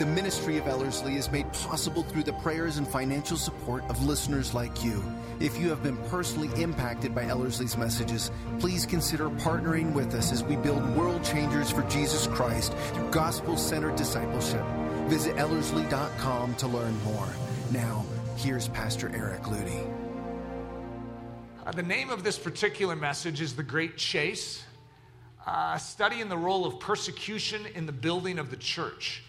The ministry of Ellerslie is made possible through the prayers and financial support of listeners like you. If you have been personally impacted by Ellerslie's messages, please consider partnering with us as we build world changers for Jesus Christ through gospel centered discipleship. Visit Ellerslie.com to learn more. Now, here's Pastor Eric Ludy. Uh, the name of this particular message is The Great Chase, uh, studying the role of persecution in the building of the church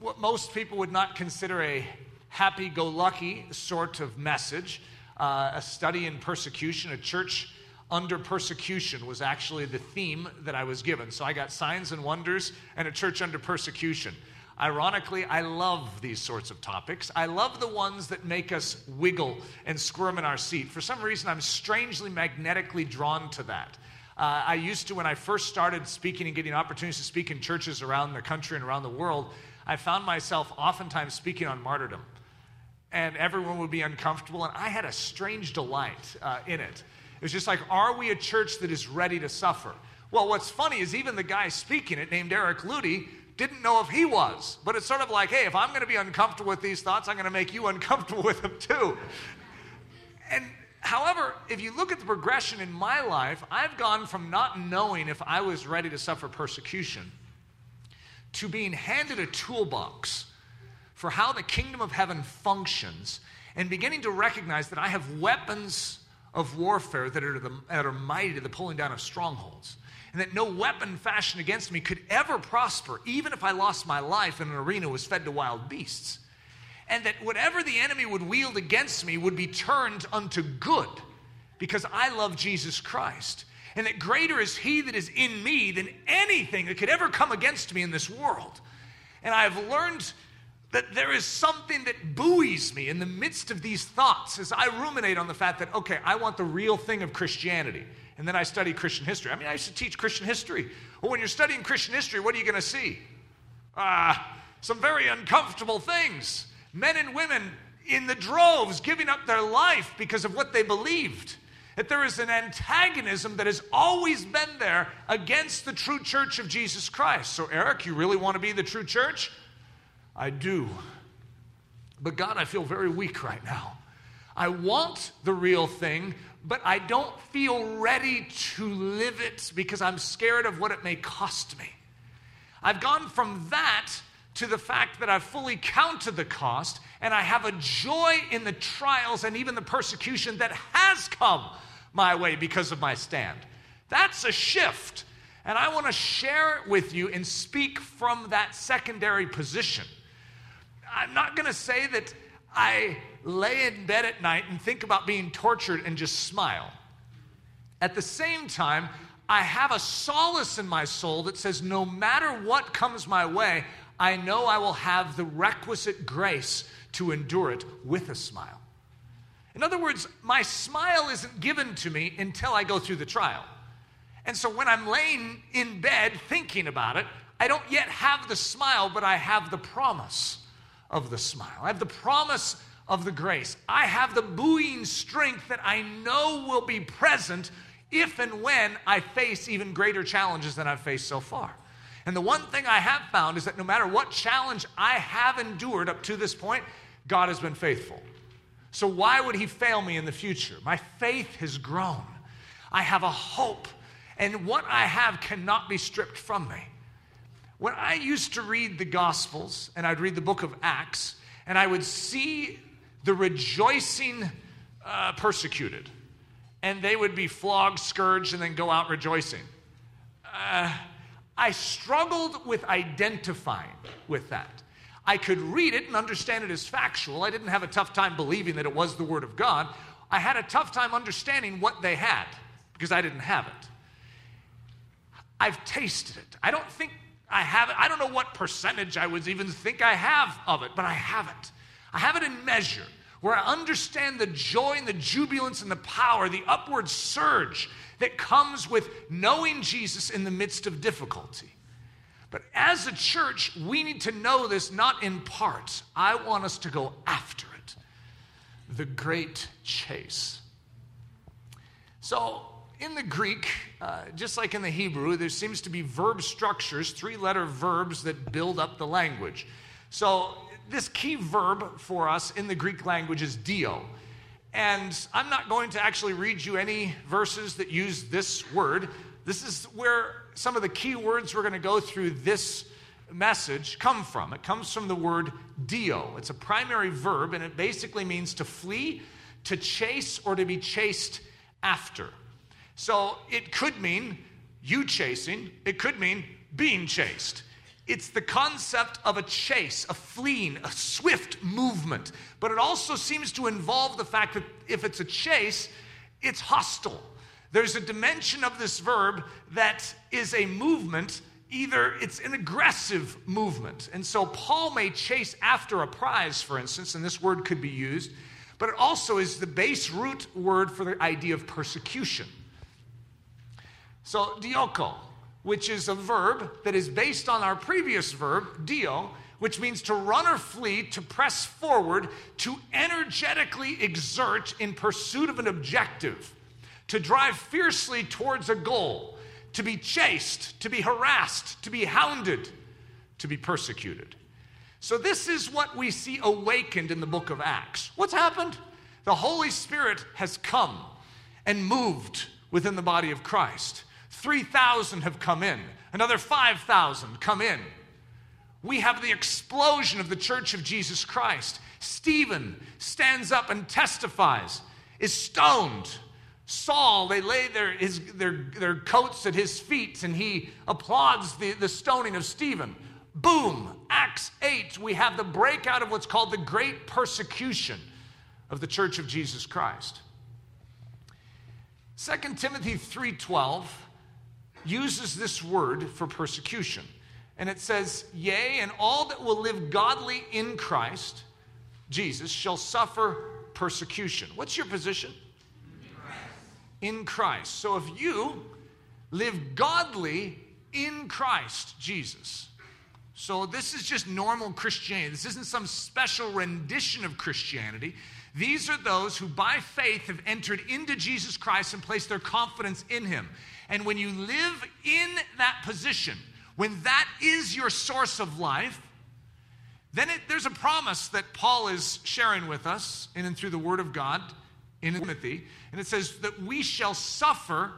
what most people would not consider a happy go lucky sort of message. Uh, a study in persecution, a church under persecution was actually the theme that I was given. So I got signs and wonders and a church under persecution. Ironically, I love these sorts of topics. I love the ones that make us wiggle and squirm in our seat. For some reason, I'm strangely magnetically drawn to that. Uh, I used to, when I first started speaking and getting opportunities to speak in churches around the country and around the world, I found myself oftentimes speaking on martyrdom. And everyone would be uncomfortable, and I had a strange delight uh, in it. It was just like, are we a church that is ready to suffer? Well, what's funny is even the guy speaking it, named Eric Ludy, didn't know if he was. But it's sort of like, hey, if I'm going to be uncomfortable with these thoughts, I'm going to make you uncomfortable with them too. And however, if you look at the progression in my life, I've gone from not knowing if I was ready to suffer persecution to being handed a toolbox for how the kingdom of heaven functions and beginning to recognize that I have weapons of warfare that are, the, that are mighty to the pulling down of strongholds. And that no weapon fashioned against me could ever prosper, even if I lost my life in an arena was fed to wild beasts. And that whatever the enemy would wield against me would be turned unto good because I love Jesus Christ and that greater is He that is in me than anything that could ever come against me in this world. And I've learned that there is something that buoys me in the midst of these thoughts as I ruminate on the fact that, okay, I want the real thing of Christianity. And then I study Christian history. I mean, I used to teach Christian history. Well, when you're studying Christian history, what are you going to see? Ah, uh, some very uncomfortable things. Men and women in the droves giving up their life because of what they believed that there is an antagonism that has always been there against the true church of Jesus Christ. So, Eric, you really want to be the true church? I do. But, God, I feel very weak right now. I want the real thing, but I don't feel ready to live it because I'm scared of what it may cost me. I've gone from that to the fact that I've fully counted the cost and I have a joy in the trials and even the persecution that has come my way because of my stand. That's a shift. And I want to share it with you and speak from that secondary position. I'm not going to say that I lay in bed at night and think about being tortured and just smile. At the same time, I have a solace in my soul that says no matter what comes my way, I know I will have the requisite grace to endure it with a smile. In other words, my smile isn't given to me until I go through the trial. And so when I'm laying in bed thinking about it, I don't yet have the smile, but I have the promise of the smile. I have the promise of the grace. I have the buoying strength that I know will be present if and when I face even greater challenges than I've faced so far. And the one thing I have found is that no matter what challenge I have endured up to this point, God has been faithful. So, why would he fail me in the future? My faith has grown. I have a hope, and what I have cannot be stripped from me. When I used to read the Gospels, and I'd read the book of Acts, and I would see the rejoicing uh, persecuted, and they would be flogged, scourged, and then go out rejoicing. Uh, I struggled with identifying with that. I could read it and understand it as factual. I didn't have a tough time believing that it was the Word of God. I had a tough time understanding what they had because I didn't have it. I've tasted it. I don't think I have it. I don't know what percentage I would even think I have of it, but I have it. I have it in measure where I understand the joy and the jubilance and the power, the upward surge that comes with knowing Jesus in the midst of difficulty. But as a church, we need to know this not in part. I want us to go after it the great chase. So, in the Greek, uh, just like in the Hebrew, there seems to be verb structures, three letter verbs that build up the language. So, this key verb for us in the Greek language is dio. And I'm not going to actually read you any verses that use this word. This is where some of the key words we're going to go through this message come from. It comes from the word dio. It's a primary verb, and it basically means to flee, to chase, or to be chased after. So it could mean you chasing, it could mean being chased. It's the concept of a chase, a fleeing, a swift movement. But it also seems to involve the fact that if it's a chase, it's hostile. There's a dimension of this verb that is a movement, either it's an aggressive movement. And so Paul may chase after a prize, for instance, and this word could be used, but it also is the base root word for the idea of persecution. So, dioko, which is a verb that is based on our previous verb, dio, which means to run or flee, to press forward, to energetically exert in pursuit of an objective, to drive fiercely towards a goal, to be chased, to be harassed, to be hounded, to be persecuted. So, this is what we see awakened in the book of Acts. What's happened? The Holy Spirit has come and moved within the body of Christ. 3,000 have come in, another 5,000 come in. We have the explosion of the church of Jesus Christ. Stephen stands up and testifies, is stoned. Saul, they lay their, his, their, their coats at his feet, and he applauds the, the stoning of Stephen. Boom, Acts 8, we have the breakout of what's called the great persecution of the church of Jesus Christ. 2 Timothy 3:12 uses this word for persecution. And it says, Yea, and all that will live godly in Christ, Jesus, shall suffer persecution. What's your position? In Christ. So if you live godly in Christ Jesus, so this is just normal Christianity. This isn't some special rendition of Christianity. These are those who by faith have entered into Jesus Christ and placed their confidence in him. And when you live in that position, when that is your source of life, then it, there's a promise that Paul is sharing with us in and through the Word of God in Timothy. And it says that we shall suffer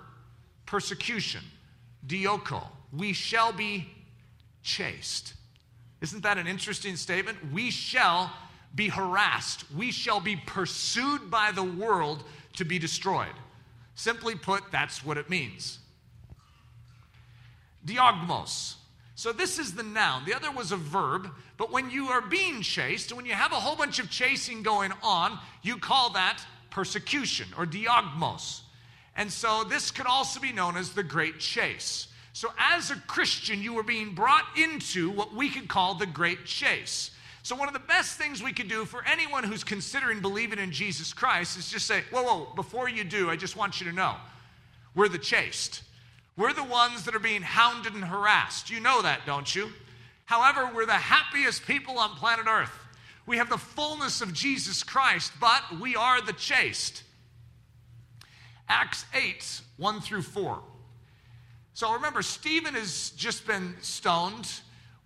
persecution, dioko. We shall be chased. Isn't that an interesting statement? We shall be harassed. We shall be pursued by the world to be destroyed. Simply put, that's what it means. Diogmos. So this is the noun. The other was a verb, but when you are being chased, when you have a whole bunch of chasing going on, you call that persecution or diogmos. And so this could also be known as the great chase. So as a Christian, you were being brought into what we could call the great chase. So, one of the best things we could do for anyone who's considering believing in Jesus Christ is just say, Whoa, whoa, before you do, I just want you to know we're the chased. We're the ones that are being hounded and harassed. You know that, don't you? However, we're the happiest people on planet Earth. We have the fullness of Jesus Christ, but we are the chased. Acts 8, 1 through 4. So remember, Stephen has just been stoned.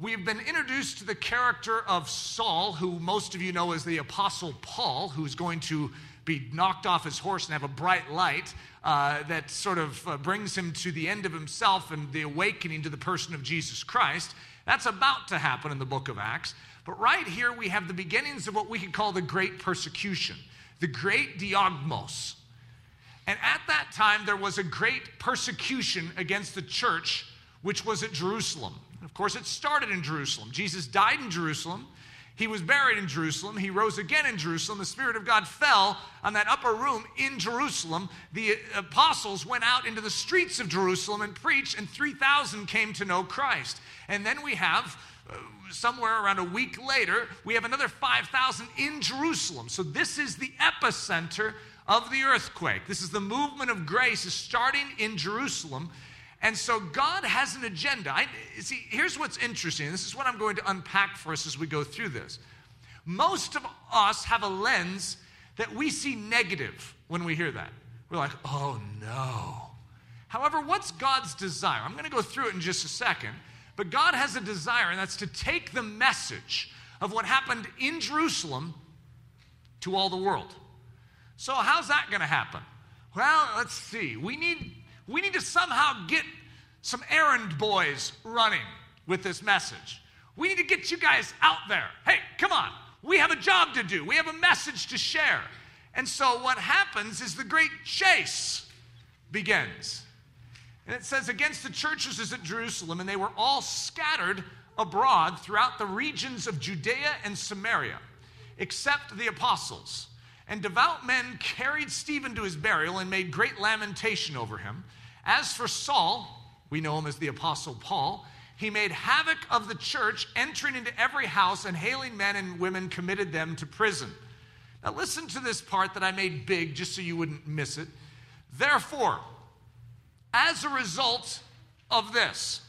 We've been introduced to the character of Saul, who most of you know as the Apostle Paul, who's going to be knocked off his horse and have a bright light uh, that sort of uh, brings him to the end of himself and the awakening to the person of Jesus Christ. That's about to happen in the book of Acts. But right here, we have the beginnings of what we could call the great persecution, the great diogmos. And at that time, there was a great persecution against the church, which was at Jerusalem. of course, it started in Jerusalem. Jesus died in Jerusalem. He was buried in Jerusalem. He rose again in Jerusalem. The Spirit of God fell on that upper room in Jerusalem. The apostles went out into the streets of Jerusalem and preached, and 3,000 came to know Christ. And then we have, uh, somewhere around a week later, we have another 5,000 in Jerusalem. So this is the epicenter of the earthquake. This is the movement of grace is starting in Jerusalem. And so God has an agenda. I, see, here's what's interesting. This is what I'm going to unpack for us as we go through this. Most of us have a lens that we see negative when we hear that. We're like, oh no. However, what's God's desire? I'm going to go through it in just a second. But God has a desire, and that's to take the message of what happened in Jerusalem to all the world. So, how's that going to happen? Well, let's see. We need we need to somehow get some errand boys running with this message. We need to get you guys out there. Hey, come on. We have a job to do, we have a message to share. And so, what happens is the great chase begins. And it says, Against the churches is at Jerusalem, and they were all scattered abroad throughout the regions of Judea and Samaria, except the apostles. And devout men carried Stephen to his burial and made great lamentation over him. As for Saul, we know him as the Apostle Paul, he made havoc of the church, entering into every house and hailing men and women, committed them to prison. Now, listen to this part that I made big just so you wouldn't miss it. Therefore, as a result of this,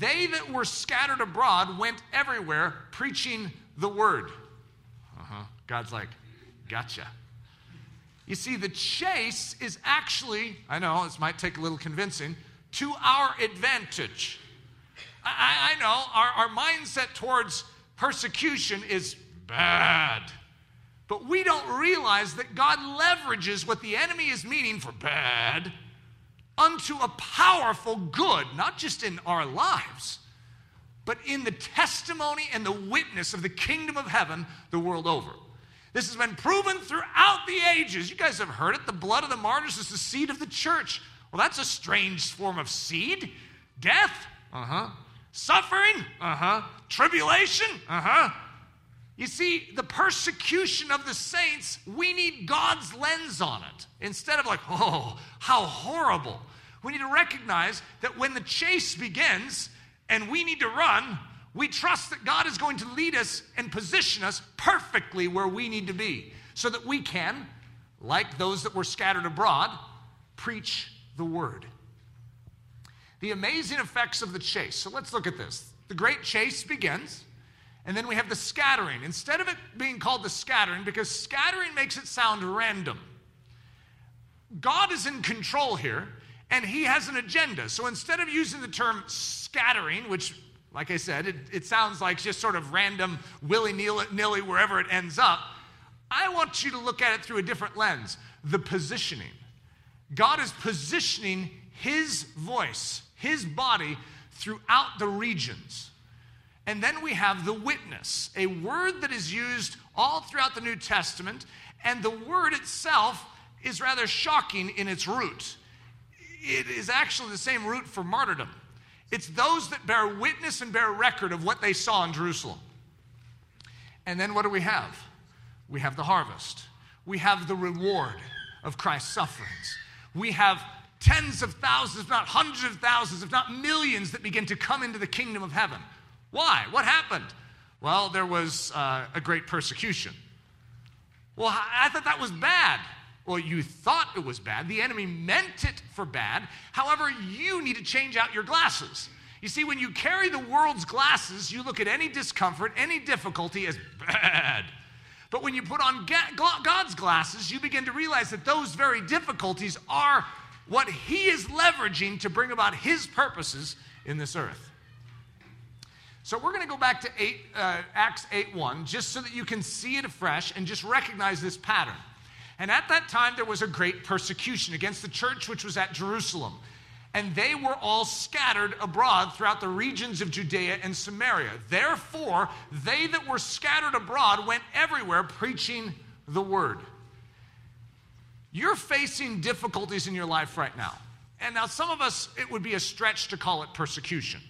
they that were scattered abroad went everywhere preaching the word. Uh-huh. God's like, gotcha. You see, the chase is actually, I know this might take a little convincing, to our advantage. I, I know our, our mindset towards persecution is bad. But we don't realize that God leverages what the enemy is meaning for bad unto a powerful good, not just in our lives, but in the testimony and the witness of the kingdom of heaven the world over. This has been proven throughout the ages. You guys have heard it. The blood of the martyrs is the seed of the church. Well, that's a strange form of seed. Death? Uh huh. Suffering? Uh huh. Tribulation? Uh huh. You see, the persecution of the saints, we need God's lens on it. Instead of like, oh, how horrible. We need to recognize that when the chase begins and we need to run, we trust that God is going to lead us and position us perfectly where we need to be so that we can, like those that were scattered abroad, preach the word. The amazing effects of the chase. So let's look at this. The great chase begins, and then we have the scattering. Instead of it being called the scattering, because scattering makes it sound random, God is in control here, and He has an agenda. So instead of using the term scattering, which like I said, it, it sounds like just sort of random, willy nilly, wherever it ends up. I want you to look at it through a different lens the positioning. God is positioning His voice, His body throughout the regions. And then we have the witness, a word that is used all throughout the New Testament, and the word itself is rather shocking in its root. It is actually the same root for martyrdom. It's those that bear witness and bear record of what they saw in Jerusalem. And then what do we have? We have the harvest. We have the reward of Christ's sufferings. We have tens of thousands, if not hundreds of thousands, if not millions, that begin to come into the kingdom of heaven. Why? What happened? Well, there was uh, a great persecution. Well, I thought that was bad. Well, you thought it was bad. The enemy meant it for bad. However, you need to change out your glasses. You see, when you carry the world's glasses, you look at any discomfort, any difficulty as bad. But when you put on God's glasses, you begin to realize that those very difficulties are what He is leveraging to bring about His purposes in this earth. So we're going to go back to 8, uh, Acts 8 1, just so that you can see it afresh and just recognize this pattern. And at that time, there was a great persecution against the church which was at Jerusalem. And they were all scattered abroad throughout the regions of Judea and Samaria. Therefore, they that were scattered abroad went everywhere preaching the word. You're facing difficulties in your life right now. And now, some of us, it would be a stretch to call it persecution.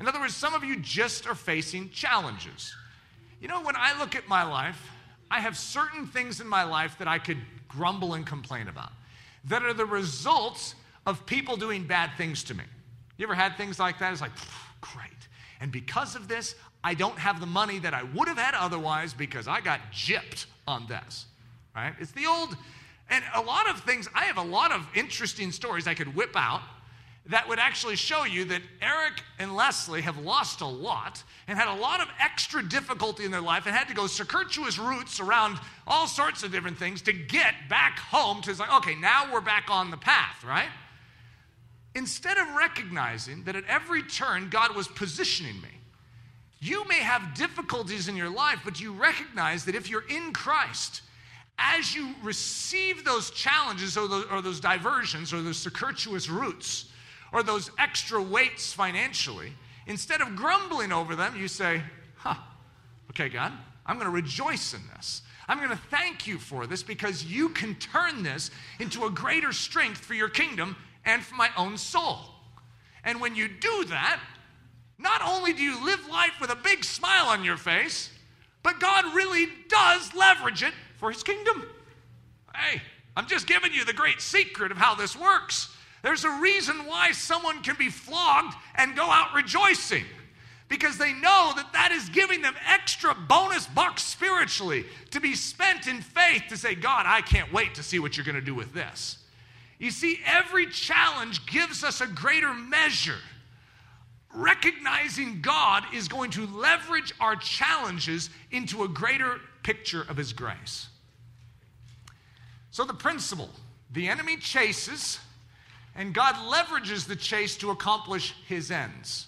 In other words, some of you just are facing challenges. You know, when I look at my life, I have certain things in my life that I could grumble and complain about that are the results of people doing bad things to me. You ever had things like that? It's like, great. And because of this, I don't have the money that I would have had otherwise because I got gypped on this. Right? It's the old, and a lot of things, I have a lot of interesting stories I could whip out that would actually show you that Eric and Leslie have lost a lot and had a lot of extra difficulty in their life and had to go circuitous routes around all sorts of different things to get back home to like, okay, now we're back on the path, right? Instead of recognizing that at every turn God was positioning me, you may have difficulties in your life, but you recognize that if you're in Christ, as you receive those challenges or those, or those diversions or those circuitous routes, or those extra weights financially, instead of grumbling over them, you say, huh, okay, God, I'm going to rejoice in this. I'm going to thank you for this because you can turn this into a greater strength for your kingdom and for my own soul. And when you do that, not only do you live life with a big smile on your face, but God really does leverage it for his kingdom. Hey, I'm just giving you the great secret of how this works. There's a reason why someone can be flogged and go out rejoicing because they know that that is giving them extra bonus bucks spiritually to be spent in faith to say, God, I can't wait to see what you're going to do with this. You see, every challenge gives us a greater measure. Recognizing God is going to leverage our challenges into a greater picture of His grace. So, the principle the enemy chases, and God leverages the chase to accomplish his ends.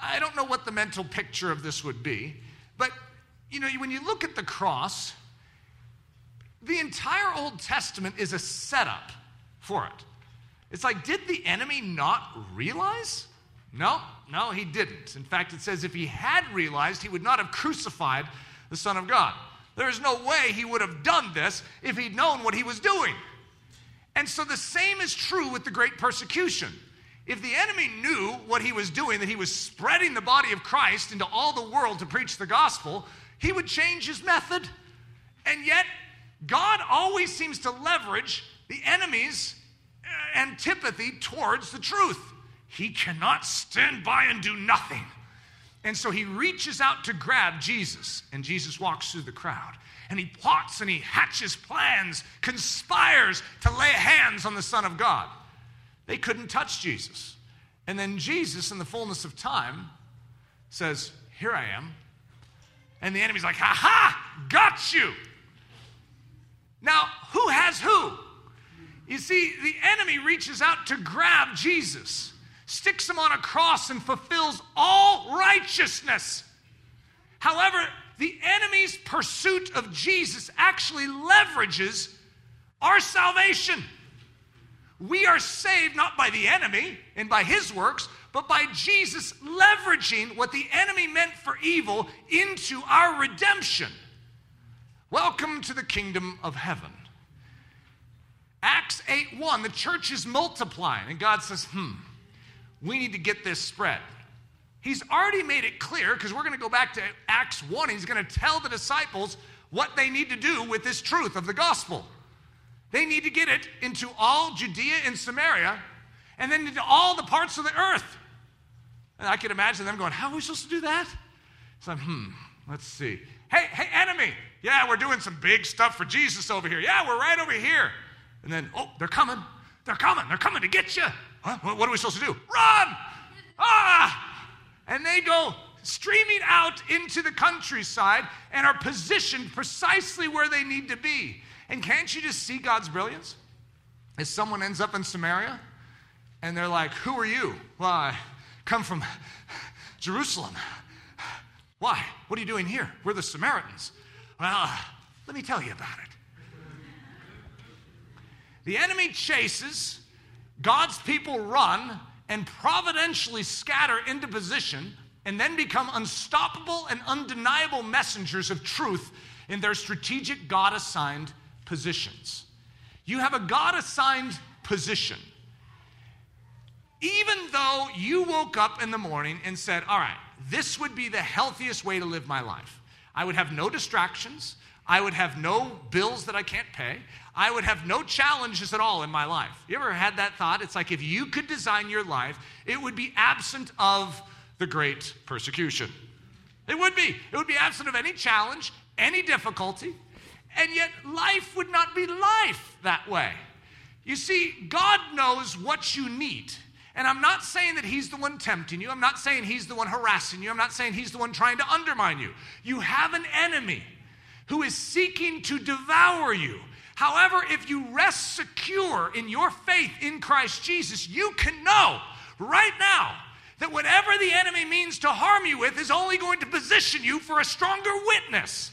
I don't know what the mental picture of this would be, but you know, when you look at the cross, the entire Old Testament is a setup for it. It's like, did the enemy not realize? No, no, he didn't. In fact, it says if he had realized, he would not have crucified the Son of God. There is no way he would have done this if he'd known what he was doing. And so the same is true with the great persecution. If the enemy knew what he was doing, that he was spreading the body of Christ into all the world to preach the gospel, he would change his method. And yet, God always seems to leverage the enemy's uh, antipathy towards the truth. He cannot stand by and do nothing. And so he reaches out to grab Jesus, and Jesus walks through the crowd and he plots and he hatches plans, conspires to lay hands on the Son of God. They couldn't touch Jesus. And then Jesus, in the fullness of time, says, Here I am. And the enemy's like, Ha ha, got you. Now, who has who? You see, the enemy reaches out to grab Jesus, sticks him on a cross, and fulfills all righteousness. However, the enemy's pursuit of Jesus actually leverages our salvation. We are saved not by the enemy and by his works, but by Jesus leveraging what the enemy meant for evil into our redemption. Welcome to the kingdom of heaven. Acts 8 1, the church is multiplying, and God says, hmm, we need to get this spread. He's already made it clear because we're going to go back to Acts 1. He's going to tell the disciples what they need to do with this truth of the gospel. They need to get it into all Judea and Samaria and then into all the parts of the earth. And I can imagine them going, How are we supposed to do that? So I'm, hmm, let's see. Hey, hey, enemy. Yeah, we're doing some big stuff for Jesus over here. Yeah, we're right over here. And then, oh, they're coming. They're coming. They're coming to get you. Huh? What are we supposed to do? Run! Ah! And they go streaming out into the countryside and are positioned precisely where they need to be. And can't you just see God's brilliance? If someone ends up in Samaria and they're like, Who are you? Well, I come from Jerusalem. Why? What are you doing here? We're the Samaritans. Well, let me tell you about it. The enemy chases, God's people run, and providentially scatter into position and then become unstoppable and undeniable messengers of truth in their strategic God assigned positions. You have a God assigned position. Even though you woke up in the morning and said, All right, this would be the healthiest way to live my life. I would have no distractions. I would have no bills that I can't pay. I would have no challenges at all in my life. You ever had that thought? It's like if you could design your life, it would be absent of the great persecution. It would be. It would be absent of any challenge, any difficulty, and yet life would not be life that way. You see, God knows what you need. And I'm not saying that He's the one tempting you. I'm not saying He's the one harassing you. I'm not saying He's the one trying to undermine you. You have an enemy who is seeking to devour you. However, if you rest secure in your faith in Christ Jesus, you can know right now that whatever the enemy means to harm you with is only going to position you for a stronger witness.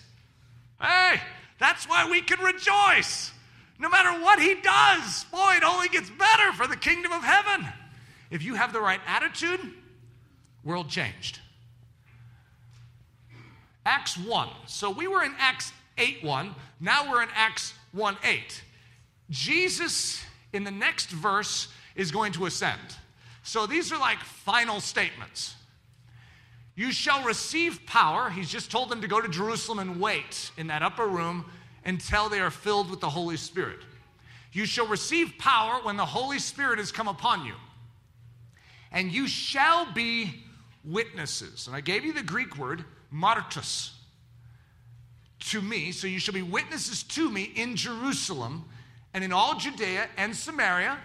Hey, that's why we can rejoice. No matter what he does, boy, it only gets better for the kingdom of heaven. If you have the right attitude, world changed. Acts 1. So we were in Acts 8 1. Now we're in Acts 1 8. Jesus, in the next verse, is going to ascend. So these are like final statements. You shall receive power. He's just told them to go to Jerusalem and wait in that upper room until they are filled with the Holy Spirit. You shall receive power when the Holy Spirit has come upon you. And you shall be witnesses. And I gave you the Greek word martus to me. So you shall be witnesses to me in Jerusalem and in all Judea and Samaria,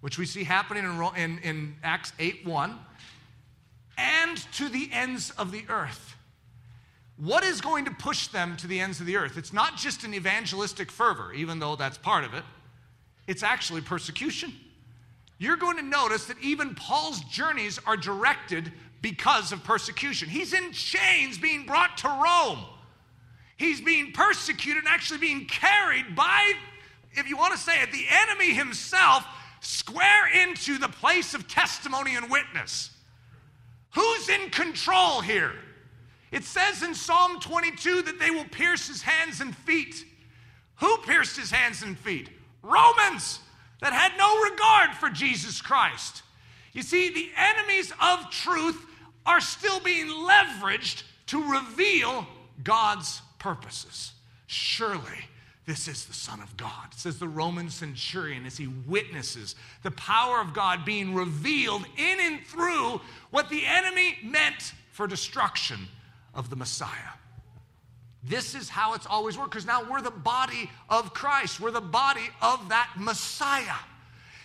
which we see happening in, in, in Acts 8 1, and to the ends of the earth. What is going to push them to the ends of the earth? It's not just an evangelistic fervor, even though that's part of it, it's actually persecution. You're going to notice that even Paul's journeys are directed because of persecution. He's in chains being brought to Rome. He's being persecuted and actually being carried by, if you want to say it, the enemy himself square into the place of testimony and witness. Who's in control here? It says in Psalm 22 that they will pierce his hands and feet. Who pierced his hands and feet? Romans that had no regard for Jesus Christ. You see, the enemies of truth are still being leveraged to reveal God's purposes. Surely this is the Son of God. Says the Roman centurion as he witnesses the power of God being revealed in and through what the enemy meant for destruction of the Messiah. This is how it's always worked because now we're the body of Christ. We're the body of that Messiah.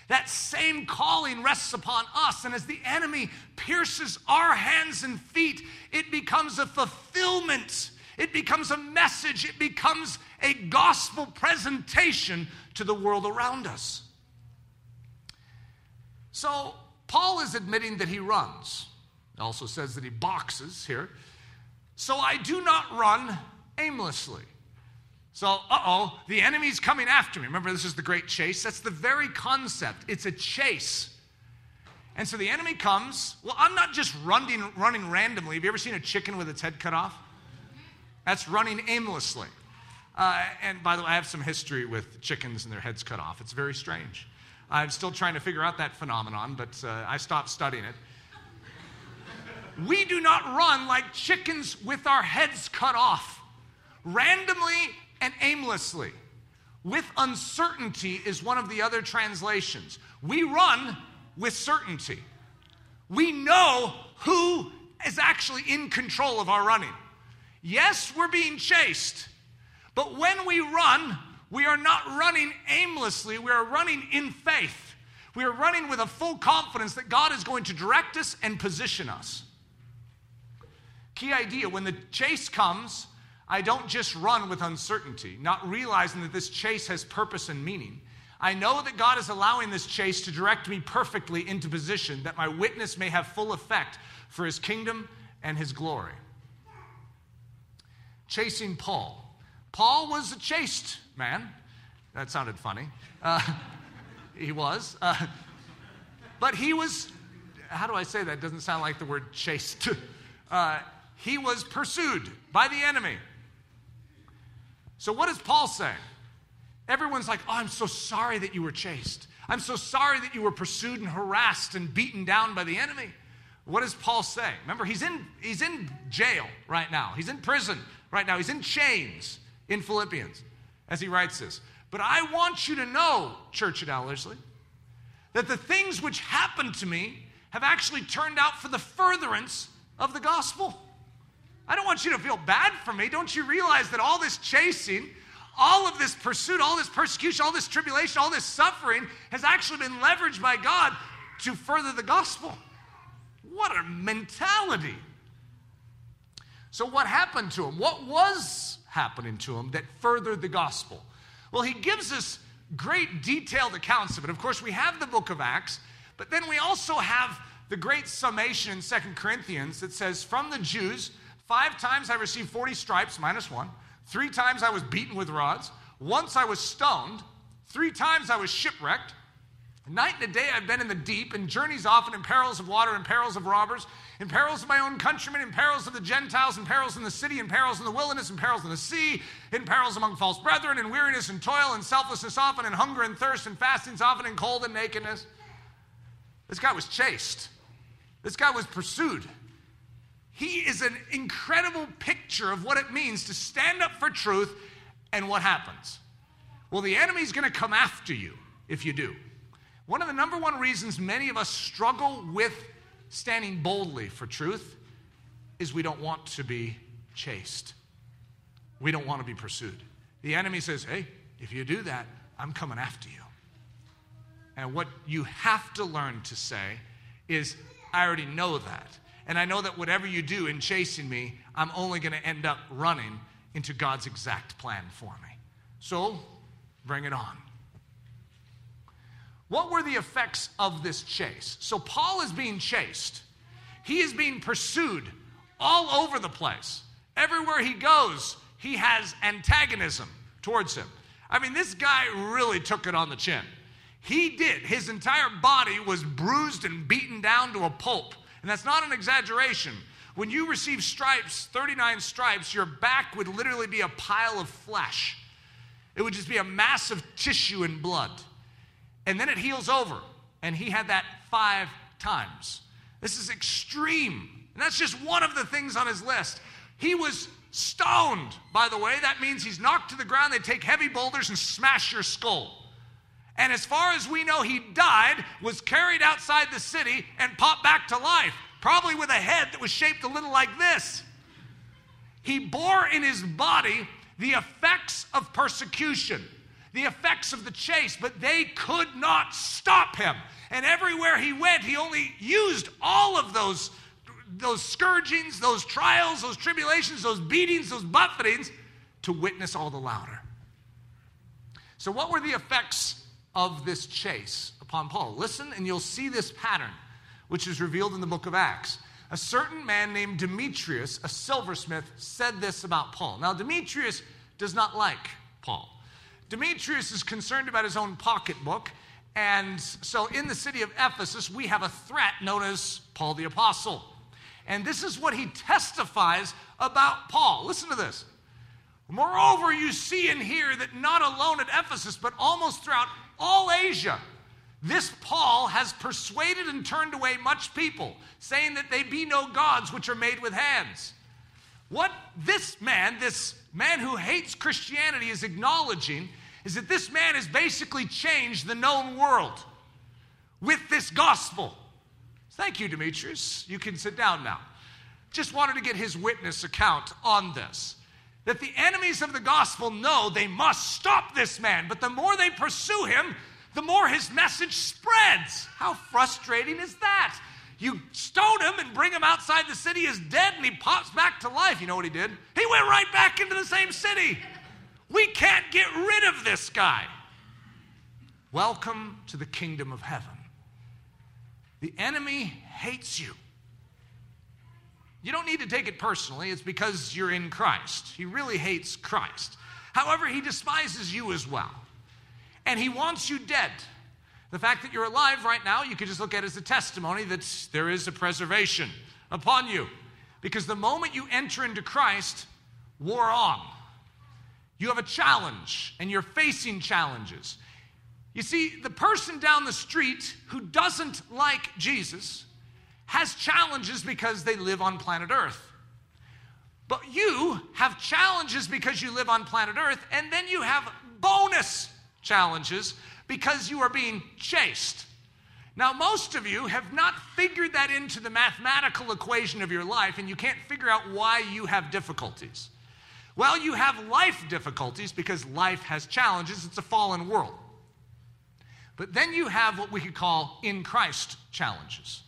That same calling rests upon us. And as the enemy pierces our hands and feet, it becomes a fulfillment it becomes a message, it becomes a gospel presentation to the world around us. So, Paul is admitting that he runs. It also says that he boxes here. So, I do not run aimlessly. So, uh oh, the enemy's coming after me. Remember, this is the great chase. That's the very concept. It's a chase. And so the enemy comes. Well, I'm not just running, running randomly. Have you ever seen a chicken with its head cut off? That's running aimlessly. Uh, and by the way, I have some history with chickens and their heads cut off. It's very strange. I'm still trying to figure out that phenomenon, but uh, I stopped studying it. we do not run like chickens with our heads cut off, randomly and aimlessly. With uncertainty is one of the other translations. We run with certainty. We know who is actually in control of our running. Yes, we're being chased, but when we run, we are not running aimlessly, we are running in faith. We are running with a full confidence that God is going to direct us and position us. Key idea when the chase comes, I don't just run with uncertainty, not realizing that this chase has purpose and meaning. I know that God is allowing this chase to direct me perfectly into position that my witness may have full effect for his kingdom and his glory chasing Paul. Paul was a chased man. That sounded funny. Uh, he was. Uh, but he was, how do I say that? Doesn't sound like the word chased. Uh, he was pursued by the enemy. So, what does Paul say? Everyone's like, Oh, I'm so sorry that you were chased. I'm so sorry that you were pursued and harassed and beaten down by the enemy. What does Paul say? Remember, he's in, he's in jail right now. He's in prison right now. He's in chains in Philippians as he writes this. But I want you to know, church at Ellerslie, that the things which happened to me have actually turned out for the furtherance of the gospel. I don't want you to feel bad for me. Don't you realize that all this chasing, all of this pursuit, all this persecution, all this tribulation, all this suffering has actually been leveraged by God to further the gospel? What a mentality. So, what happened to him? What was happening to him that furthered the gospel? Well, he gives us great detailed accounts of it. Of course, we have the book of Acts, but then we also have the great summation in Second Corinthians that says, From the Jews, five times I received 40 stripes, minus one. Three times I was beaten with rods. Once I was stoned. Three times I was shipwrecked. Night and day I've been in the deep, in journeys often, in perils of water, in perils of robbers, in perils of my own countrymen, in perils of the Gentiles, in perils in the city, in perils in the wilderness, in perils in the sea, in perils among false brethren, in weariness and toil, and selflessness often, in hunger and thirst, and fastings often, in cold and nakedness. This guy was chased. This guy was pursued. He is an incredible picture of what it means to stand up for truth and what happens. Well, the enemy's going to come after you if you do. One of the number one reasons many of us struggle with standing boldly for truth is we don't want to be chased. We don't want to be pursued. The enemy says, hey, if you do that, I'm coming after you. And what you have to learn to say is, I already know that. And I know that whatever you do in chasing me, I'm only going to end up running into God's exact plan for me. So bring it on. What were the effects of this chase? So, Paul is being chased, he is being pursued all over the place. Everywhere he goes, he has antagonism towards him. I mean, this guy really took it on the chin. He did. His entire body was bruised and beaten down to a pulp. And that's not an exaggeration. When you receive stripes, 39 stripes, your back would literally be a pile of flesh. It would just be a mass of tissue and blood and then it heals over. And he had that five times. This is extreme. And that's just one of the things on his list. He was stoned, by the way. That means he's knocked to the ground. They take heavy boulders and smash your skull. And as far as we know, he died, was carried outside the city, and popped back to life, probably with a head that was shaped a little like this. He bore in his body the effects of persecution the effects of the chase, but they could not stop him. And everywhere he went, he only used all of those, those scourgings, those trials, those tribulations, those beatings, those buffetings to witness all the louder. So, what were the effects of this chase upon Paul? Listen, and you'll see this pattern, which is revealed in the book of Acts. A certain man named Demetrius, a silversmith, said this about Paul. Now, Demetrius does not like Paul. Demetrius is concerned about his own pocketbook. And so in the city of Ephesus, we have a threat known as Paul the Apostle. And this is what he testifies about Paul. Listen to this. Moreover, you see and hear that not alone at Ephesus, but almost throughout all Asia, this Paul has persuaded and turned away much people, saying that they be no gods which are made with hands. What this man, this man who hates Christianity, is acknowledging is that this man has basically changed the known world with this gospel. Thank you, Demetrius. You can sit down now. Just wanted to get his witness account on this. That the enemies of the gospel know they must stop this man, but the more they pursue him, the more his message spreads. How frustrating is that? You stone him and bring him outside the city as dead, and he pops back to life. You know what he did? He went right back into the same city. We can't get rid of this guy. Welcome to the kingdom of heaven. The enemy hates you. You don't need to take it personally, it's because you're in Christ. He really hates Christ. However, he despises you as well. And he wants you dead. The fact that you're alive right now, you could just look at as a testimony that there is a preservation upon you. Because the moment you enter into Christ, war on. You have a challenge and you're facing challenges. You see, the person down the street who doesn't like Jesus has challenges because they live on planet Earth. But you have challenges because you live on planet Earth, and then you have bonus challenges because you are being chased. Now, most of you have not figured that into the mathematical equation of your life, and you can't figure out why you have difficulties. Well, you have life difficulties because life has challenges. It's a fallen world. But then you have what we could call in Christ challenges.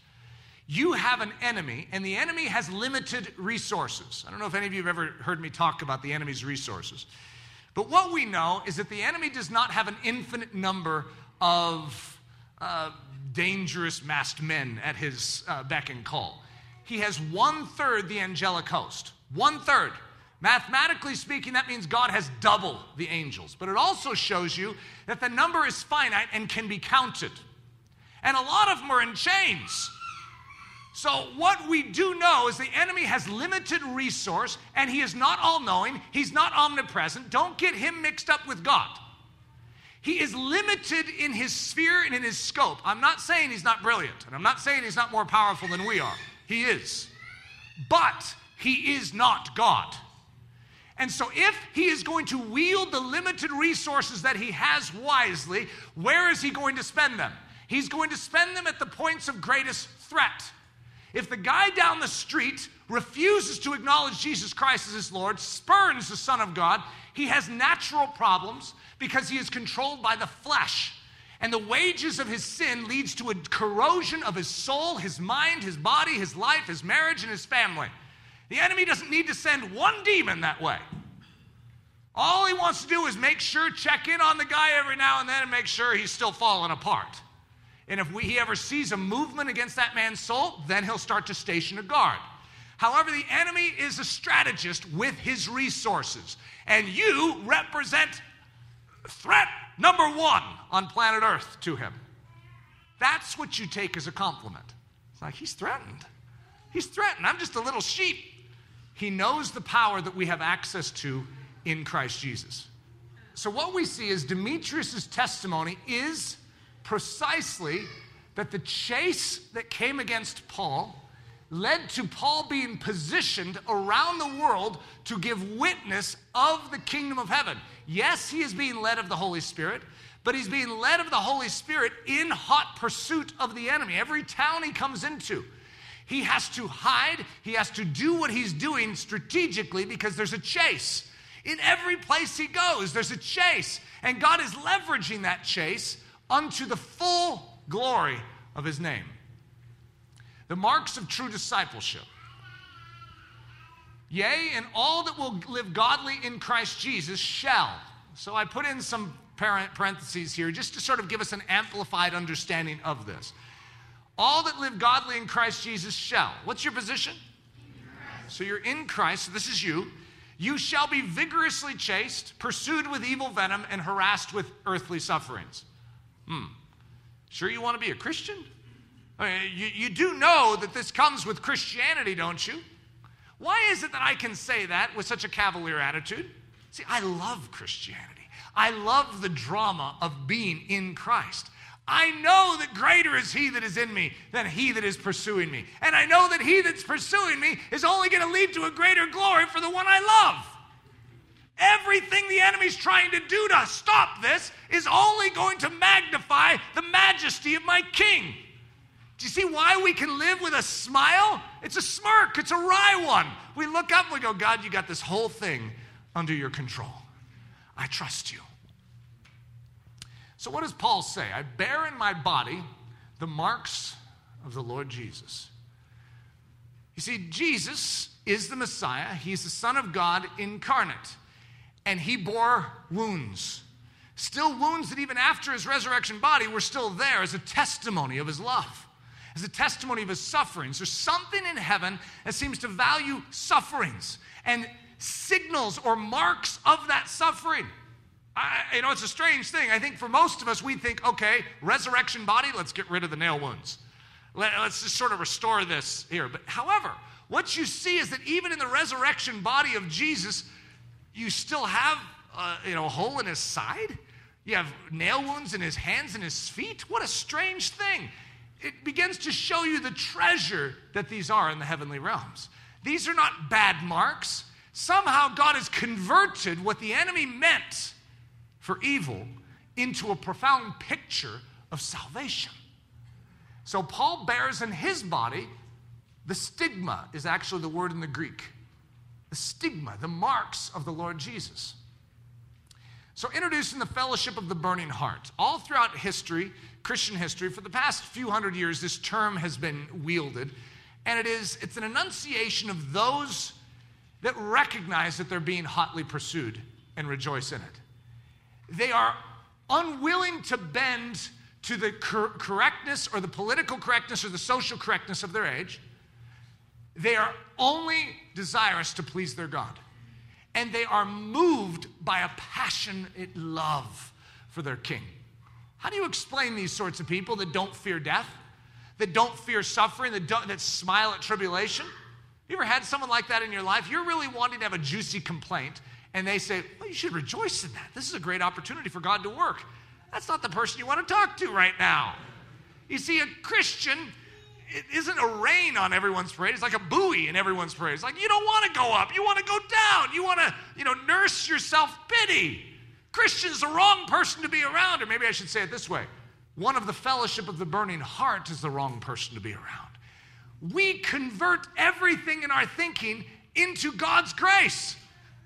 You have an enemy, and the enemy has limited resources. I don't know if any of you have ever heard me talk about the enemy's resources. But what we know is that the enemy does not have an infinite number of uh, dangerous masked men at his uh, beck and call. He has one third the angelic host. One third. Mathematically speaking, that means God has double the angels. But it also shows you that the number is finite and can be counted. And a lot of them are in chains. So, what we do know is the enemy has limited resource and he is not all knowing, he's not omnipresent. Don't get him mixed up with God. He is limited in his sphere and in his scope. I'm not saying he's not brilliant, and I'm not saying he's not more powerful than we are. He is. But he is not God. And so, if he is going to wield the limited resources that he has wisely, where is he going to spend them? He's going to spend them at the points of greatest threat. If the guy down the street refuses to acknowledge Jesus Christ as his Lord, spurns the Son of God, he has natural problems because he is controlled by the flesh. And the wages of his sin leads to a corrosion of his soul, his mind, his body, his life, his marriage, and his family. The enemy doesn't need to send one demon that way. All he wants to do is make sure, check in on the guy every now and then, and make sure he's still falling apart. And if we, he ever sees a movement against that man's soul, then he'll start to station a guard. However, the enemy is a strategist with his resources, and you represent threat number one on planet Earth to him. That's what you take as a compliment. It's like, he's threatened. He's threatened. I'm just a little sheep. He knows the power that we have access to in Christ Jesus. So, what we see is Demetrius' testimony is precisely that the chase that came against Paul led to Paul being positioned around the world to give witness of the kingdom of heaven. Yes, he is being led of the Holy Spirit, but he's being led of the Holy Spirit in hot pursuit of the enemy. Every town he comes into, he has to hide, he has to do what he's doing strategically because there's a chase. In every place he goes, there's a chase. And God is leveraging that chase unto the full glory of his name. The marks of true discipleship. Yea, and all that will live godly in Christ Jesus shall. So I put in some parentheses here just to sort of give us an amplified understanding of this. All that live godly in Christ Jesus shall. What's your position? So you're in Christ, so this is you. You shall be vigorously chased, pursued with evil venom, and harassed with earthly sufferings. Hmm. Sure, you want to be a Christian? I mean, you, you do know that this comes with Christianity, don't you? Why is it that I can say that with such a cavalier attitude? See, I love Christianity. I love the drama of being in Christ. I know that greater is He that is in me than He that is pursuing me. And I know that He that's pursuing me is only going to lead to a greater glory for the one I love. Everything the enemy's trying to do to stop this is only going to magnify the majesty of my king. Do you see why we can live with a smile? It's a smirk, it's a wry one. We look up and we go, God, you got this whole thing under your control. I trust you. So, what does Paul say? I bear in my body the marks of the Lord Jesus. You see, Jesus is the Messiah, He's the Son of God incarnate, and He bore wounds. Still, wounds that even after His resurrection body were still there as a testimony of His love, as a testimony of His sufferings. There's something in heaven that seems to value sufferings and signals or marks of that suffering. I, you know, it's a strange thing. I think for most of us, we think, okay, resurrection body, let's get rid of the nail wounds. Let, us just sort of restore this here. But however, what you see is that even in the resurrection body of Jesus, you still have, uh, you know, a hole in his side. You have nail wounds in his hands and his feet. What a strange thing. It begins to show you the treasure that these are in the heavenly realms. These are not bad marks. Somehow God has converted what the enemy meant for evil into a profound picture of salvation. So Paul bears in his body the stigma, is actually the word in the Greek. The stigma, the marks of the Lord Jesus. So, introducing the fellowship of the burning heart. All throughout history, Christian history, for the past few hundred years, this term has been wielded. And it is, it's an enunciation of those that recognize that they're being hotly pursued and rejoice in it. They are unwilling to bend to the cor- correctness or the political correctness or the social correctness of their age. They are only desirous to please their God. And they are moved by a passionate love for their king. How do you explain these sorts of people that don't fear death, that don't fear suffering, that, don't, that smile at tribulation? You ever had someone like that in your life? You're really wanting to have a juicy complaint, and they say, Well, you should rejoice in that. This is a great opportunity for God to work. That's not the person you want to talk to right now. You see, a Christian it isn't a rain on everyone's parade. It's like a buoy in everyone's parade. It's like you don't want to go up. You want to go down. You want to, you know, nurse your self-pity. Christian's the wrong person to be around. Or maybe I should say it this way. One of the fellowship of the burning heart is the wrong person to be around we convert everything in our thinking into God's grace.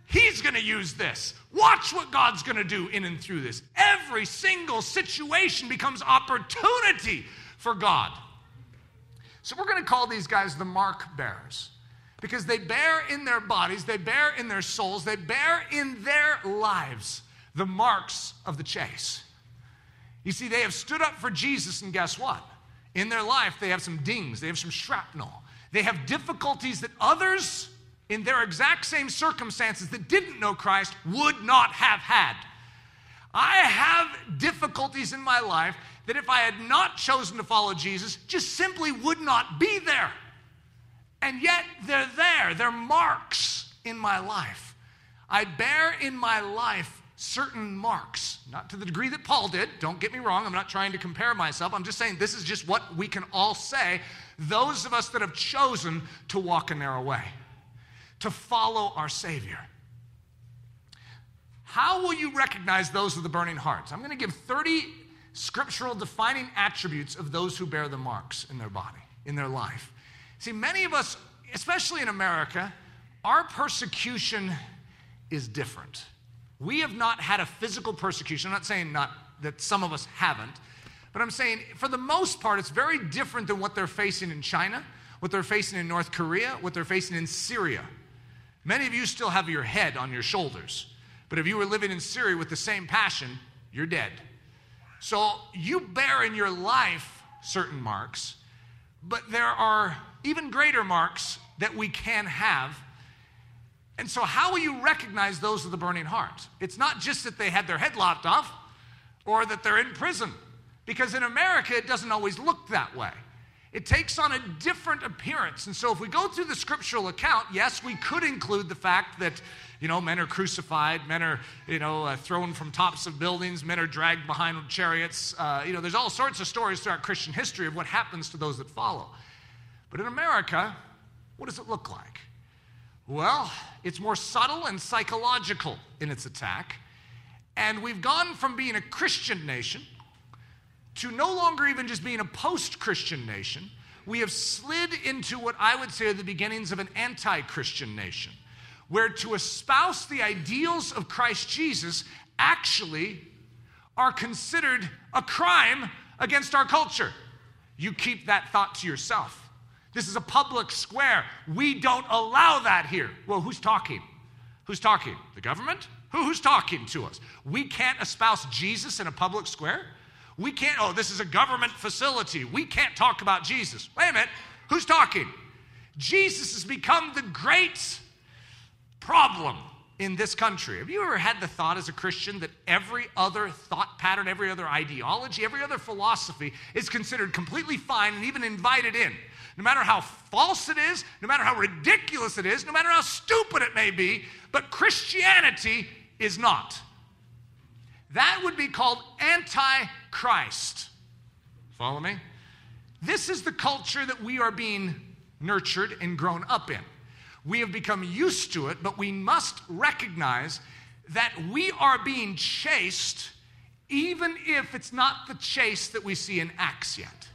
He's going to use this. Watch what God's going to do in and through this. Every single situation becomes opportunity for God. So we're going to call these guys the mark bearers because they bear in their bodies, they bear in their souls, they bear in their lives the marks of the chase. You see, they have stood up for Jesus, and guess what? In their life, they have some dings, they have some shrapnel, they have difficulties that others in their exact same circumstances that didn't know Christ would not have had. I have difficulties in my life that if I had not chosen to follow Jesus, just simply would not be there. And yet they're there, they're marks in my life. I bear in my life certain marks, not to the degree that Paul did. Don't get me wrong, I'm not trying to compare myself. I'm just saying this is just what we can all say. Those of us that have chosen to walk a narrow way, to follow our Savior. How will you recognize those with the burning hearts? I'm going to give 30 scriptural defining attributes of those who bear the marks in their body, in their life. See, many of us, especially in America, our persecution is different. We have not had a physical persecution. I'm not saying not that some of us haven't, but I'm saying for the most part, it's very different than what they're facing in China, what they're facing in North Korea, what they're facing in Syria. Many of you still have your head on your shoulders, but if you were living in Syria with the same passion, you're dead. So you bear in your life certain marks, but there are even greater marks that we can have and so, how will you recognize those of the burning heart? It's not just that they had their head lopped off or that they're in prison, because in America, it doesn't always look that way. It takes on a different appearance. And so, if we go through the scriptural account, yes, we could include the fact that, you know, men are crucified, men are, you know, uh, thrown from tops of buildings, men are dragged behind chariots. Uh, you know, there's all sorts of stories throughout Christian history of what happens to those that follow. But in America, what does it look like? Well, it's more subtle and psychological in its attack. And we've gone from being a Christian nation to no longer even just being a post Christian nation. We have slid into what I would say are the beginnings of an anti Christian nation, where to espouse the ideals of Christ Jesus actually are considered a crime against our culture. You keep that thought to yourself. This is a public square. We don't allow that here. Well, who's talking? Who's talking? The government? Who, who's talking to us? We can't espouse Jesus in a public square? We can't, oh, this is a government facility. We can't talk about Jesus. Wait a minute. Who's talking? Jesus has become the great problem in this country. Have you ever had the thought as a Christian that every other thought pattern, every other ideology, every other philosophy is considered completely fine and even invited in? no matter how false it is, no matter how ridiculous it is, no matter how stupid it may be, but Christianity is not. That would be called antichrist. Follow me? This is the culture that we are being nurtured and grown up in. We have become used to it, but we must recognize that we are being chased even if it's not the chase that we see in Acts yet.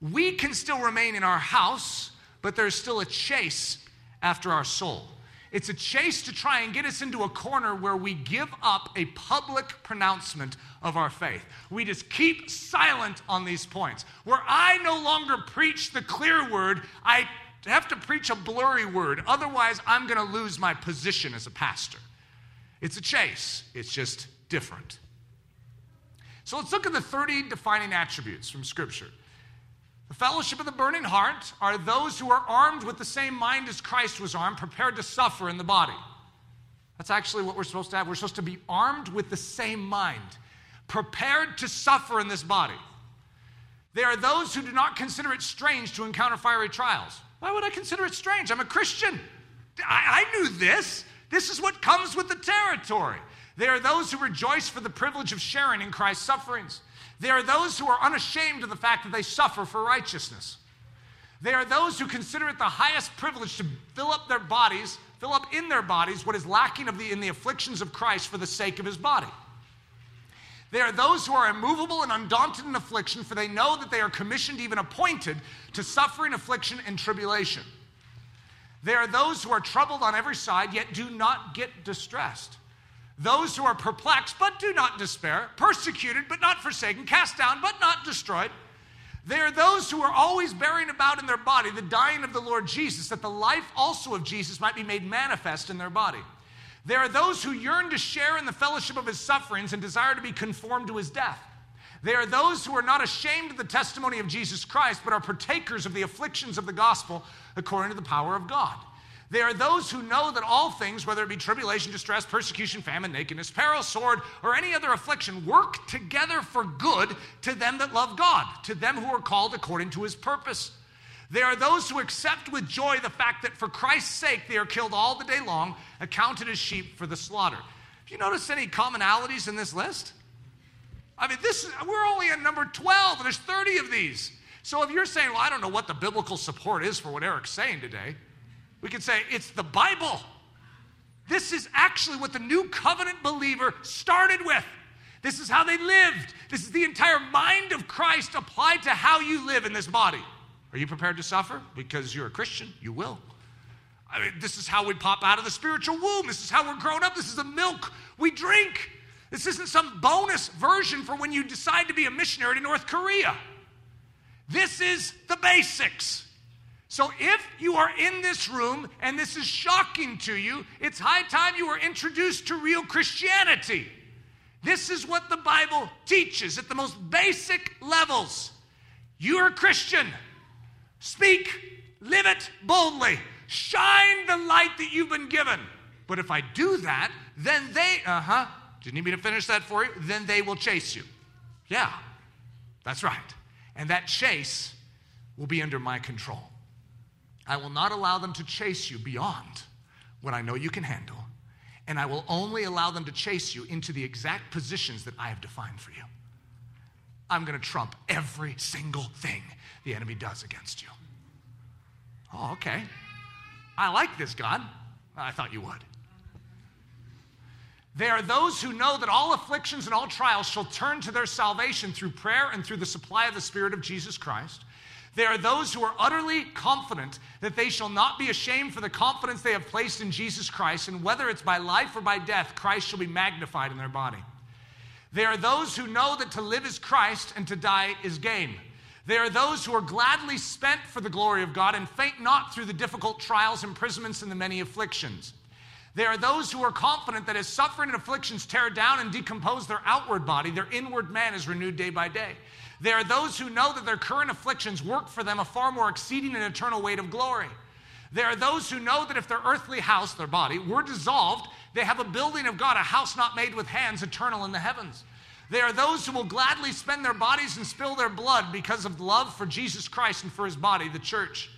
We can still remain in our house, but there's still a chase after our soul. It's a chase to try and get us into a corner where we give up a public pronouncement of our faith. We just keep silent on these points. Where I no longer preach the clear word, I have to preach a blurry word. Otherwise, I'm going to lose my position as a pastor. It's a chase, it's just different. So let's look at the 30 defining attributes from Scripture. The fellowship of the burning heart are those who are armed with the same mind as Christ was armed, prepared to suffer in the body. That's actually what we're supposed to have. We're supposed to be armed with the same mind, prepared to suffer in this body. There are those who do not consider it strange to encounter fiery trials. Why would I consider it strange? I'm a Christian. I, I knew this. This is what comes with the territory. There are those who rejoice for the privilege of sharing in Christ's sufferings. There are those who are unashamed of the fact that they suffer for righteousness. There are those who consider it the highest privilege to fill up their bodies, fill up in their bodies what is lacking of the, in the afflictions of Christ for the sake of his body. There are those who are immovable and undaunted in affliction, for they know that they are commissioned, even appointed, to suffering, affliction, and tribulation. They are those who are troubled on every side, yet do not get distressed. Those who are perplexed, but do not despair, persecuted, but not forsaken, cast down, but not destroyed. They are those who are always bearing about in their body the dying of the Lord Jesus, that the life also of Jesus might be made manifest in their body. There are those who yearn to share in the fellowship of his sufferings and desire to be conformed to his death. They are those who are not ashamed of the testimony of Jesus Christ, but are partakers of the afflictions of the gospel according to the power of God. They are those who know that all things, whether it be tribulation, distress, persecution, famine, nakedness, peril, sword, or any other affliction, work together for good to them that love God, to them who are called according to his purpose. They are those who accept with joy the fact that for Christ's sake they are killed all the day long, accounted as sheep for the slaughter. Have you notice any commonalities in this list? I mean, this is, we're only at number 12, and there's 30 of these. So if you're saying, well, I don't know what the biblical support is for what Eric's saying today, we could say it's the Bible. This is actually what the new covenant believer started with. This is how they lived. This is the entire mind of Christ applied to how you live in this body. Are you prepared to suffer? Because you're a Christian, you will. I mean, this is how we pop out of the spiritual womb. This is how we're grown up. This is the milk we drink. This isn't some bonus version for when you decide to be a missionary to North Korea. This is the basics. So if you are in this room and this is shocking to you, it's high time you were introduced to real Christianity. This is what the Bible teaches at the most basic levels. You're a Christian. Speak, live it boldly. Shine the light that you've been given. But if I do that, then they, uh huh, do you need me to finish that for you? Then they will chase you. Yeah, that's right. And that chase will be under my control. I will not allow them to chase you beyond what I know you can handle, and I will only allow them to chase you into the exact positions that I have defined for you. I'm going to trump every single thing the enemy does against you. Oh, okay. I like this, God. I thought you would. There are those who know that all afflictions and all trials shall turn to their salvation through prayer and through the supply of the Spirit of Jesus Christ. There are those who are utterly confident that they shall not be ashamed for the confidence they have placed in Jesus Christ, and whether it's by life or by death, Christ shall be magnified in their body. There are those who know that to live is Christ and to die is gain. There are those who are gladly spent for the glory of God and faint not through the difficult trials, imprisonments, and the many afflictions. There are those who are confident that as suffering and afflictions tear down and decompose their outward body, their inward man is renewed day by day. There are those who know that their current afflictions work for them a far more exceeding and eternal weight of glory. There are those who know that if their earthly house, their body, were dissolved, they have a building of God, a house not made with hands, eternal in the heavens. There are those who will gladly spend their bodies and spill their blood because of love for Jesus Christ and for his body, the church.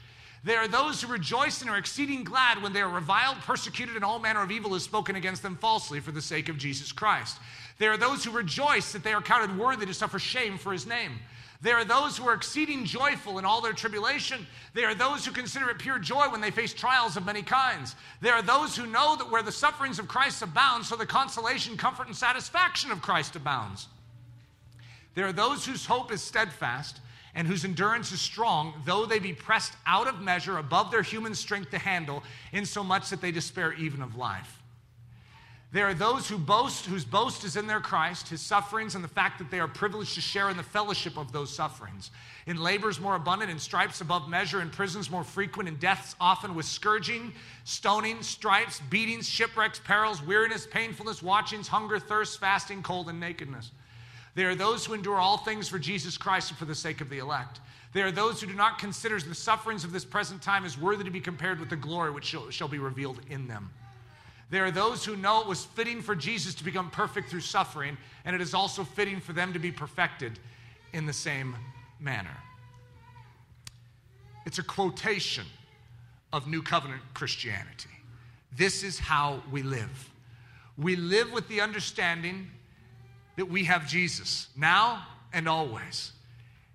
They are those who rejoice and are exceeding glad when they are reviled, persecuted, and all manner of evil is spoken against them falsely for the sake of Jesus Christ. They are those who rejoice that they are counted worthy to suffer shame for his name. They are those who are exceeding joyful in all their tribulation. They are those who consider it pure joy when they face trials of many kinds. They are those who know that where the sufferings of Christ abound, so the consolation, comfort, and satisfaction of Christ abounds. There are those whose hope is steadfast and whose endurance is strong, though they be pressed out of measure above their human strength to handle, insomuch that they despair even of life. There are those who boast, whose boast is in their Christ, his sufferings, and the fact that they are privileged to share in the fellowship of those sufferings. In labors more abundant, in stripes above measure, in prisons more frequent, in deaths often with scourging, stoning, stripes, beatings, shipwrecks, perils, weariness, painfulness, watchings, hunger, thirst, fasting, cold, and nakedness. There are those who endure all things for Jesus Christ and for the sake of the elect. There are those who do not consider the sufferings of this present time as worthy to be compared with the glory which shall, shall be revealed in them. There are those who know it was fitting for Jesus to become perfect through suffering, and it is also fitting for them to be perfected in the same manner. It's a quotation of New Covenant Christianity. This is how we live. We live with the understanding that we have Jesus now and always,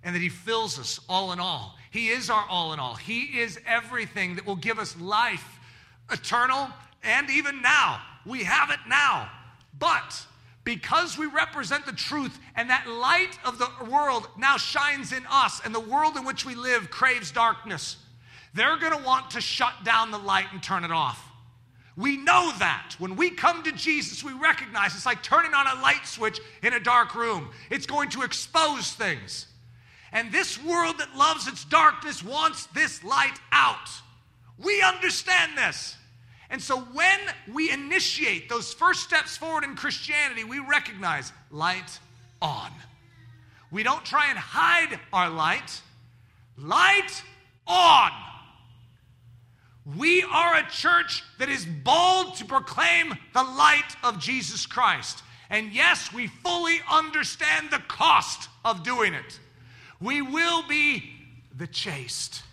and that He fills us all in all. He is our all in all. He is everything that will give us life, eternal and even now. We have it now. But because we represent the truth and that light of the world now shines in us, and the world in which we live craves darkness, they're to want to shut down the light and turn it off. We know that. When we come to Jesus, we recognize it's like turning on a light switch in a dark room. It's going to expose things. And this world that loves its darkness wants this light out. We understand this. And so when we initiate those first steps forward in Christianity, we recognize light on. We don't try and hide our light, light on. We are a church that is bold to proclaim the light of Jesus Christ. And yes, we fully understand the cost of doing it. We will be the chased,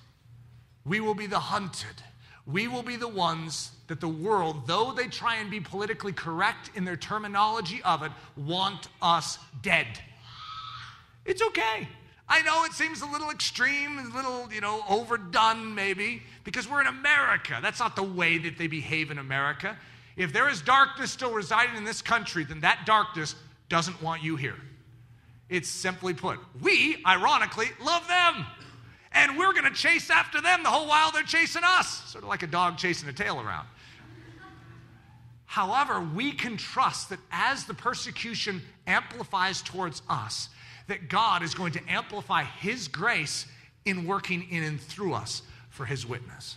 we will be the hunted, we will be the ones that the world, though they try and be politically correct in their terminology of it, want us dead. It's okay. I know it seems a little extreme, a little, you know, overdone maybe, because we're in America. That's not the way that they behave in America. If there is darkness still residing in this country, then that darkness doesn't want you here. It's simply put, we, ironically, love them and we're going to chase after them the whole while they're chasing us, sort of like a dog chasing a tail around. However, we can trust that as the persecution amplifies towards us, that God is going to amplify His grace in working in and through us for His witness.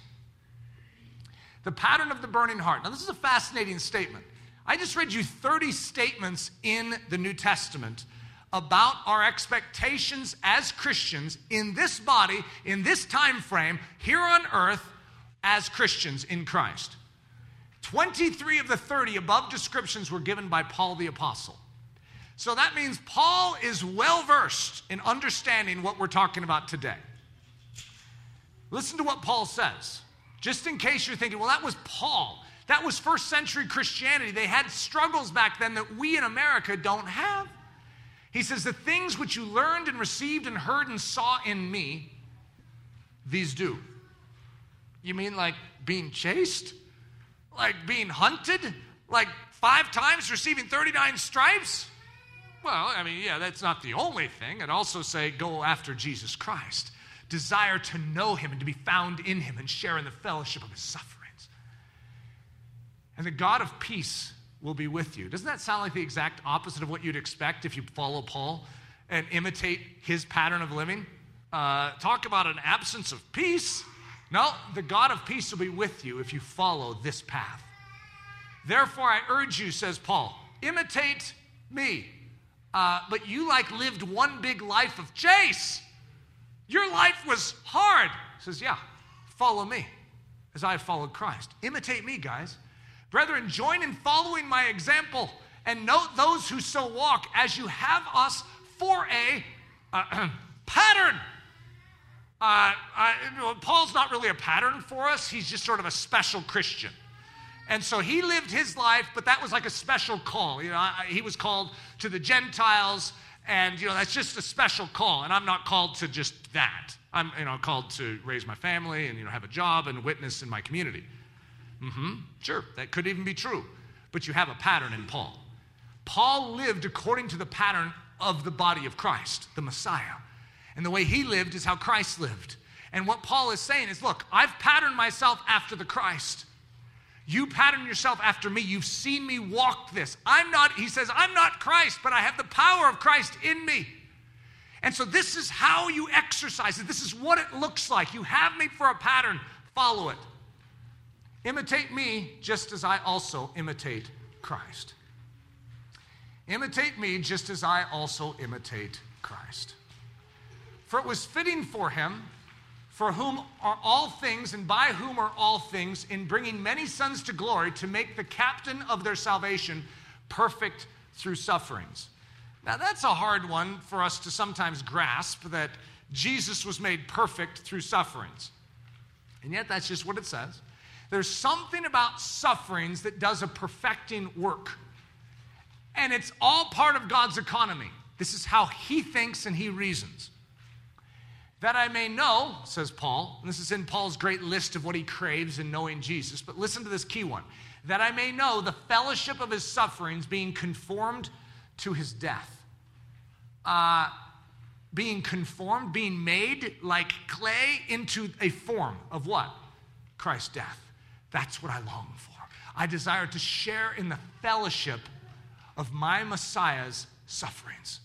The pattern of the burning heart. Now, this is a fascinating statement. I just read you 30 statements in the New Testament about our expectations as Christians in this body, in this time frame, here on earth, as Christians in Christ. 23 of the 30 above descriptions were given by Paul the Apostle. So that means Paul is well versed in understanding what we're talking about today. Listen to what Paul says. Just in case you're thinking, well, that was Paul. That was first century Christianity. They had struggles back then that we in America don't have. He says, The things which you learned and received and heard and saw in me, these do. You mean like being chased? Like being hunted? Like five times receiving 39 stripes? Well, I mean, yeah, that's not the only thing. I'd also say go after Jesus Christ. Desire to know him and to be found in him and share in the fellowship of his sufferings. And the God of peace will be with you. Doesn't that sound like the exact opposite of what you'd expect if you follow Paul and imitate his pattern of living? Uh, talk about an absence of peace. No, the God of peace will be with you if you follow this path. Therefore, I urge you, says Paul, imitate me. Uh, but you like lived one big life of chase. Your life was hard. He says, yeah, follow me as I have followed Christ. Imitate me, guys. Brethren, join in following my example and note those who so walk as you have us for a uh, pattern. Uh, Paul's not really a pattern for us, he's just sort of a special Christian. And so he lived his life, but that was like a special call. You know, I, he was called to the Gentiles, and you know that's just a special call. And I'm not called to just that. I'm you know called to raise my family and you know have a job and witness in my community. Mm-hmm. Sure, that could even be true, but you have a pattern in Paul. Paul lived according to the pattern of the body of Christ, the Messiah. And the way he lived is how Christ lived. And what Paul is saying is look, I've patterned myself after the Christ. You pattern yourself after me. You've seen me walk this. I'm not, he says, I'm not Christ, but I have the power of Christ in me. And so this is how you exercise it. This is what it looks like. You have me for a pattern, follow it. Imitate me just as I also imitate Christ. Imitate me just as I also imitate Christ. For it was fitting for him for whom are all things and by whom are all things, in bringing many sons to glory, to make the captain of their salvation perfect through sufferings. Now, that's a hard one for us to sometimes grasp that Jesus was made perfect through sufferings. And yet, that's just what it says. There's something about sufferings that does a perfecting work. And it's all part of God's economy. This is how He thinks and He reasons. That I may know, says Paul, and this is in Paul's great list of what he craves in knowing Jesus, but listen to this key one that I may know the fellowship of his sufferings, being conformed to his death. Uh, being conformed, being made like clay into a form of what? Christ's death. That's what I long for. I desire to share in the fellowship of my Messiah's sufferings.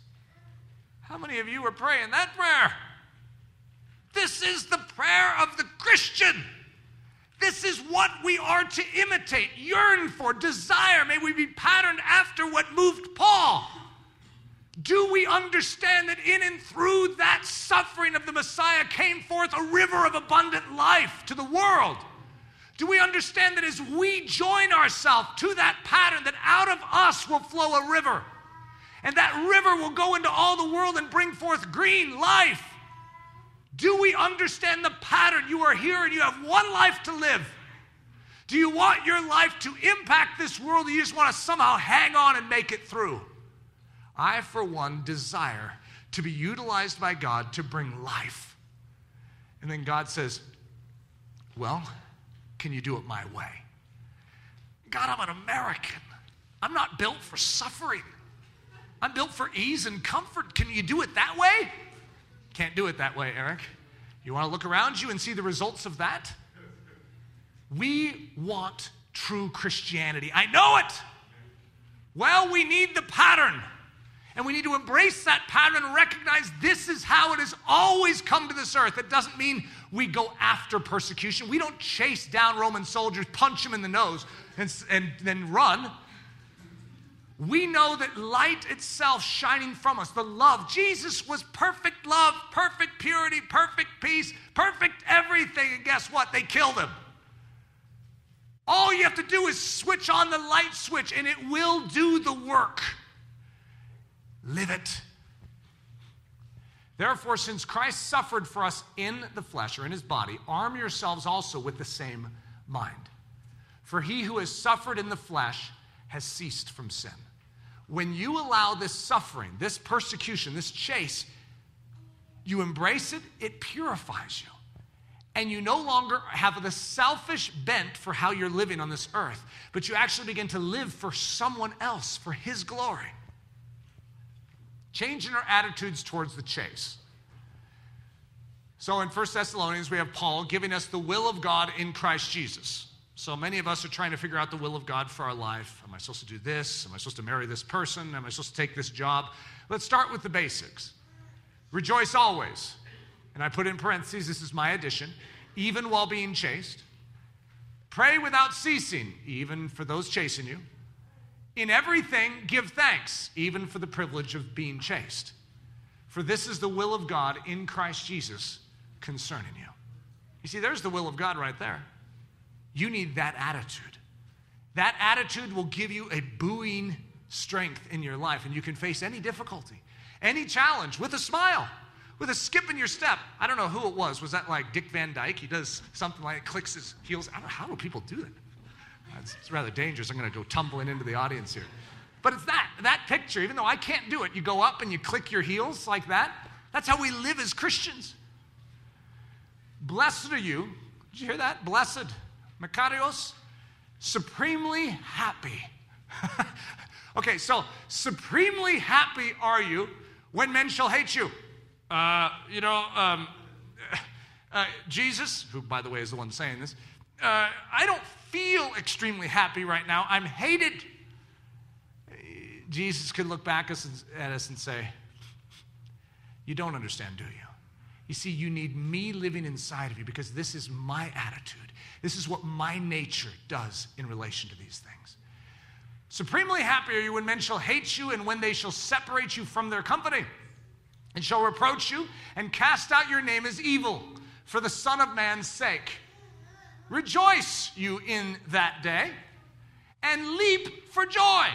How many of you are praying that prayer? This is the prayer of the Christian. This is what we are to imitate, yearn for, desire. May we be patterned after what moved Paul. Do we understand that in and through that suffering of the Messiah came forth a river of abundant life to the world? Do we understand that as we join ourselves to that pattern, that out of us will flow a river? And that river will go into all the world and bring forth green life. Do we understand the pattern? You are here and you have one life to live. Do you want your life to impact this world or you just want to somehow hang on and make it through? I, for one, desire to be utilized by God to bring life. And then God says, Well, can you do it my way? God, I'm an American. I'm not built for suffering. I'm built for ease and comfort. Can you do it that way? Can't do it that way, Eric. You want to look around you and see the results of that? We want true Christianity. I know it. Well, we need the pattern. And we need to embrace that pattern and recognize this is how it has always come to this earth. It doesn't mean we go after persecution. We don't chase down Roman soldiers, punch them in the nose, and, and then run. We know that light itself shining from us, the love. Jesus was perfect love, perfect purity, perfect peace, perfect everything. And guess what? They killed him. All you have to do is switch on the light switch and it will do the work. Live it. Therefore, since Christ suffered for us in the flesh or in his body, arm yourselves also with the same mind. For he who has suffered in the flesh has ceased from sin. When you allow this suffering, this persecution, this chase, you embrace it, it purifies you. And you no longer have the selfish bent for how you're living on this earth, but you actually begin to live for someone else, for His glory. Changing our attitudes towards the chase. So in 1 Thessalonians, we have Paul giving us the will of God in Christ Jesus. So many of us are trying to figure out the will of God for our life. Am I supposed to do this? Am I supposed to marry this person? Am I supposed to take this job? Let's start with the basics. Rejoice always. And I put in parentheses, this is my addition, even while being chased. Pray without ceasing, even for those chasing you. In everything, give thanks, even for the privilege of being chased. For this is the will of God in Christ Jesus concerning you. You see, there's the will of God right there. You need that attitude. That attitude will give you a buoying strength in your life, and you can face any difficulty, any challenge with a smile, with a skip in your step. I don't know who it was. Was that like Dick Van Dyke? He does something like it, clicks his heels. I don't know how do people do that. It's rather dangerous. I'm going to go tumbling into the audience here. But it's that, that picture, even though I can't do it, you go up and you click your heels like that. That's how we live as Christians. Blessed are you. Did you hear that? Blessed. Makarios. Supremely happy. okay, so supremely happy are you when men shall hate you. Uh, you know, um, uh, Jesus, who by the way is the one saying this, uh, I don't feel extremely happy right now. I'm hated. Jesus could look back at us and say, You don't understand, do you? You see, you need me living inside of you because this is my attitude. This is what my nature does in relation to these things. Supremely happy are you when men shall hate you and when they shall separate you from their company and shall reproach you and cast out your name as evil for the Son of Man's sake. Rejoice you in that day and leap for joy.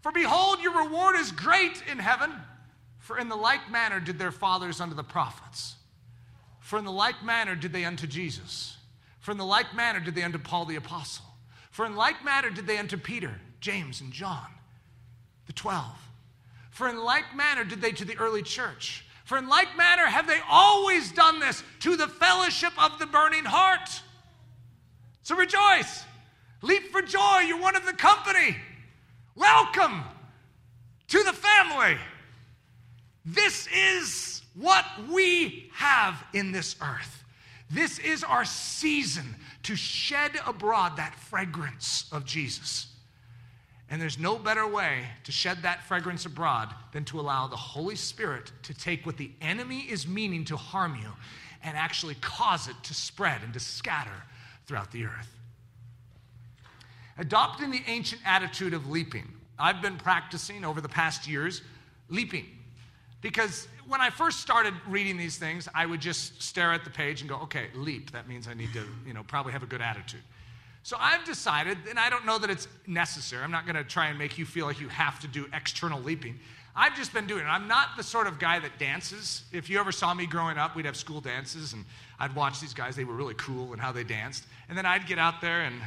For behold, your reward is great in heaven. For in the like manner did their fathers unto the prophets. For in the like manner did they unto Jesus. For in the like manner did they unto Paul the apostle. For in like manner did they unto Peter, James, and John, the twelve. For in like manner did they to the early church. For in like manner have they always done this to the fellowship of the burning heart. So rejoice. Leap for joy. You're one of the company. Welcome to the family. This is what we have in this earth. This is our season to shed abroad that fragrance of Jesus. And there's no better way to shed that fragrance abroad than to allow the Holy Spirit to take what the enemy is meaning to harm you and actually cause it to spread and to scatter throughout the earth. Adopting the ancient attitude of leaping. I've been practicing over the past years leaping because when I first started reading these things, I would just stare at the page and go, okay, leap. That means I need to, you know, probably have a good attitude. So I've decided, and I don't know that it's necessary, I'm not going to try and make you feel like you have to do external leaping. I've just been doing it. I'm not the sort of guy that dances. If you ever saw me growing up, we'd have school dances, and I'd watch these guys. They were really cool and how they danced. And then I'd get out there, and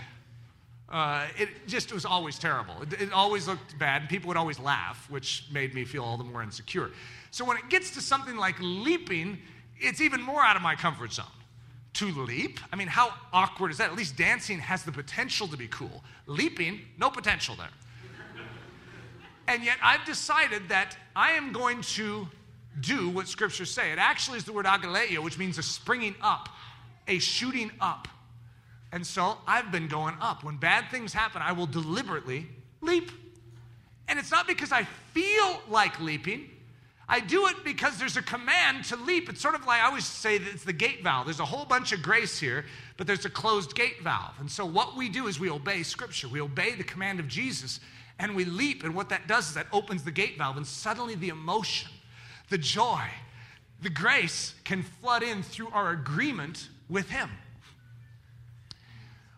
uh, it just was always terrible. It, it always looked bad, and people would always laugh, which made me feel all the more insecure. So when it gets to something like leaping, it's even more out of my comfort zone to leap. I mean, how awkward is that? At least dancing has the potential to be cool. Leaping, no potential there. and yet I've decided that I am going to do what scriptures say. It actually is the word agalliao, which means a springing up, a shooting up. And so I've been going up. When bad things happen, I will deliberately leap. And it's not because I feel like leaping, I do it because there's a command to leap. It's sort of like I always say that it's the gate valve. There's a whole bunch of grace here, but there's a closed gate valve. And so what we do is we obey Scripture, we obey the command of Jesus, and we leap. And what that does is that opens the gate valve, and suddenly the emotion, the joy, the grace can flood in through our agreement with Him.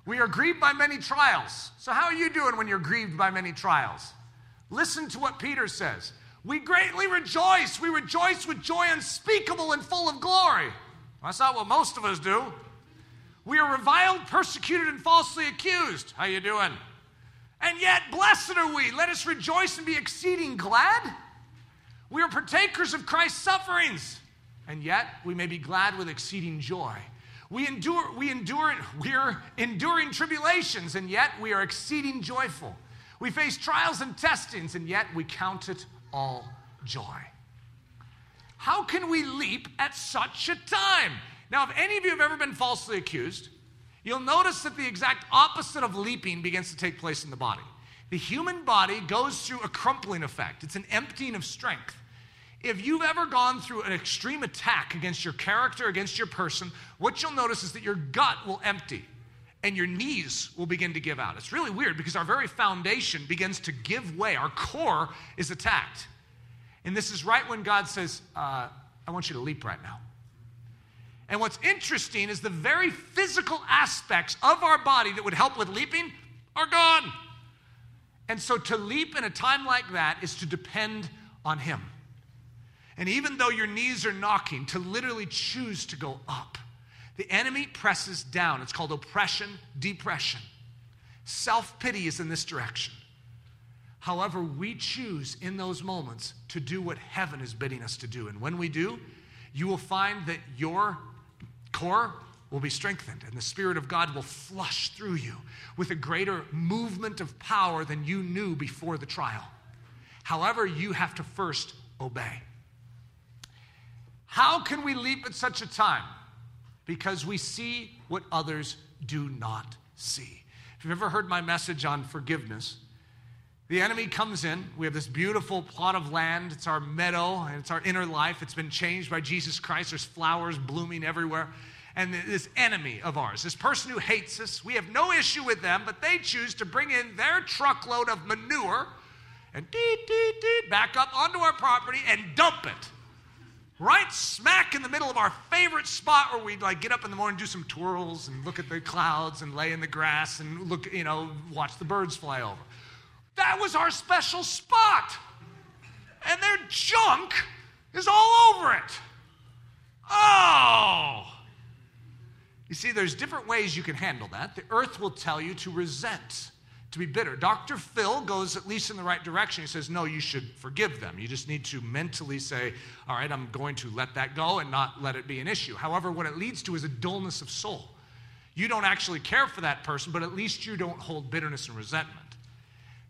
We are grieved by many trials. So, how are you doing when you're grieved by many trials? Listen to what Peter says. We greatly rejoice. We rejoice with joy unspeakable and full of glory. That's not what most of us do. We are reviled, persecuted, and falsely accused. How are you doing? And yet, blessed are we. Let us rejoice and be exceeding glad. We are partakers of Christ's sufferings, and yet we may be glad with exceeding joy. We endure, we endure, we're enduring tribulations, and yet we are exceeding joyful. We face trials and testings, and yet we count it all joy. How can we leap at such a time? Now, if any of you have ever been falsely accused, you'll notice that the exact opposite of leaping begins to take place in the body. The human body goes through a crumpling effect, it's an emptying of strength. If you've ever gone through an extreme attack against your character, against your person, what you'll notice is that your gut will empty and your knees will begin to give out. It's really weird because our very foundation begins to give way. Our core is attacked. And this is right when God says, uh, I want you to leap right now. And what's interesting is the very physical aspects of our body that would help with leaping are gone. And so to leap in a time like that is to depend on Him. And even though your knees are knocking, to literally choose to go up the enemy presses down. It's called oppression, depression. Self pity is in this direction. However, we choose in those moments to do what heaven is bidding us to do. And when we do, you will find that your core will be strengthened and the Spirit of God will flush through you with a greater movement of power than you knew before the trial. However, you have to first obey. How can we leap at such a time? Because we see what others do not see. If you've ever heard my message on forgiveness, the enemy comes in. We have this beautiful plot of land. It's our meadow and it's our inner life. It's been changed by Jesus Christ. There's flowers blooming everywhere. And this enemy of ours, this person who hates us, we have no issue with them, but they choose to bring in their truckload of manure and dee, dee, dee, back up onto our property and dump it right smack in the middle of our favorite spot where we'd like get up in the morning, do some twirls and look at the clouds and lay in the grass and look, you know, watch the birds fly over. That was our special spot. And their junk is all over it. Oh. You see, there's different ways you can handle that. The earth will tell you to resent to be bitter. Dr. Phil goes at least in the right direction. He says, No, you should forgive them. You just need to mentally say, All right, I'm going to let that go and not let it be an issue. However, what it leads to is a dullness of soul. You don't actually care for that person, but at least you don't hold bitterness and resentment.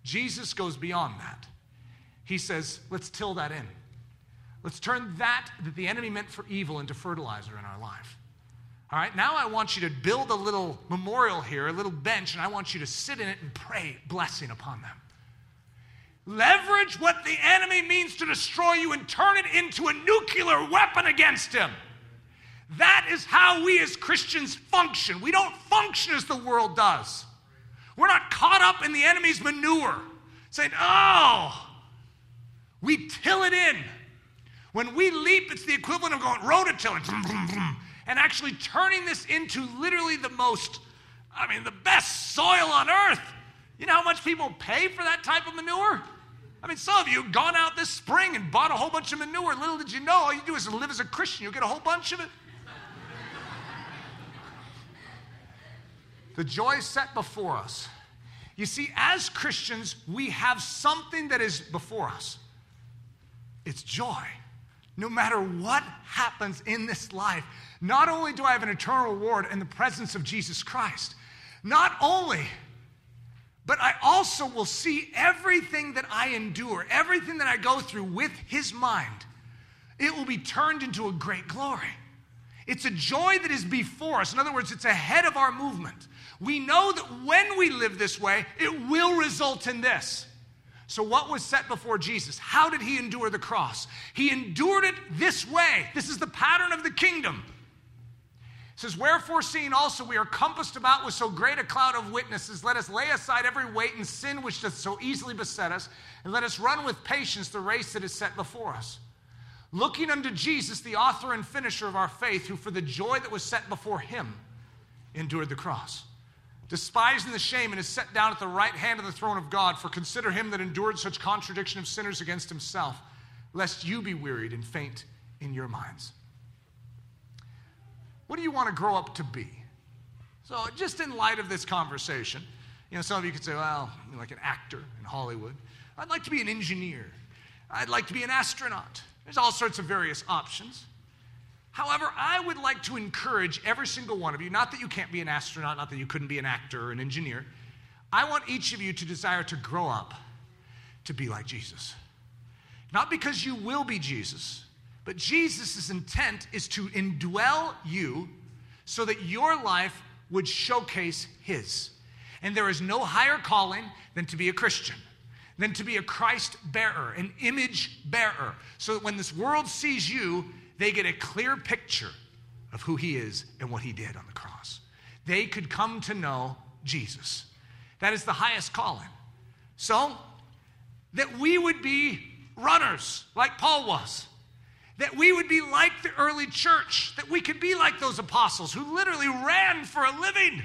Jesus goes beyond that. He says, Let's till that in. Let's turn that that the enemy meant for evil into fertilizer in our life. All right, now I want you to build a little memorial here, a little bench, and I want you to sit in it and pray blessing upon them. Leverage what the enemy means to destroy you and turn it into a nuclear weapon against him. That is how we as Christians function. We don't function as the world does. We're not caught up in the enemy's manure, saying, oh, we till it in. When we leap, it's the equivalent of going rototilling and actually turning this into literally the most, I mean, the best soil on earth. You know how much people pay for that type of manure? I mean, some of you gone out this spring and bought a whole bunch of manure. Little did you know, all you do is live as a Christian, you'll get a whole bunch of it. the joy set before us. You see, as Christians, we have something that is before us. It's joy. No matter what happens in this life, not only do I have an eternal reward in the presence of Jesus Christ, not only, but I also will see everything that I endure, everything that I go through with His mind. It will be turned into a great glory. It's a joy that is before us. In other words, it's ahead of our movement. We know that when we live this way, it will result in this. So, what was set before Jesus? How did he endure the cross? He endured it this way. This is the pattern of the kingdom. It says, Wherefore, seeing also we are compassed about with so great a cloud of witnesses, let us lay aside every weight and sin which doth so easily beset us, and let us run with patience the race that is set before us. Looking unto Jesus, the author and finisher of our faith, who for the joy that was set before him endured the cross, despising the shame, and is set down at the right hand of the throne of God. For consider him that endured such contradiction of sinners against himself, lest you be wearied and faint in your minds. What do you want to grow up to be? So, just in light of this conversation, you know, some of you could say, well, like an actor in Hollywood. I'd like to be an engineer. I'd like to be an astronaut. There's all sorts of various options. However, I would like to encourage every single one of you, not that you can't be an astronaut, not that you couldn't be an actor or an engineer. I want each of you to desire to grow up to be like Jesus. Not because you will be Jesus, but Jesus' intent is to indwell you so that your life would showcase His. And there is no higher calling than to be a Christian, than to be a Christ bearer, an image bearer, so that when this world sees you, they get a clear picture of who He is and what He did on the cross. They could come to know Jesus. That is the highest calling. So, that we would be runners like Paul was that we would be like the early church, that we could be like those apostles who literally ran for a living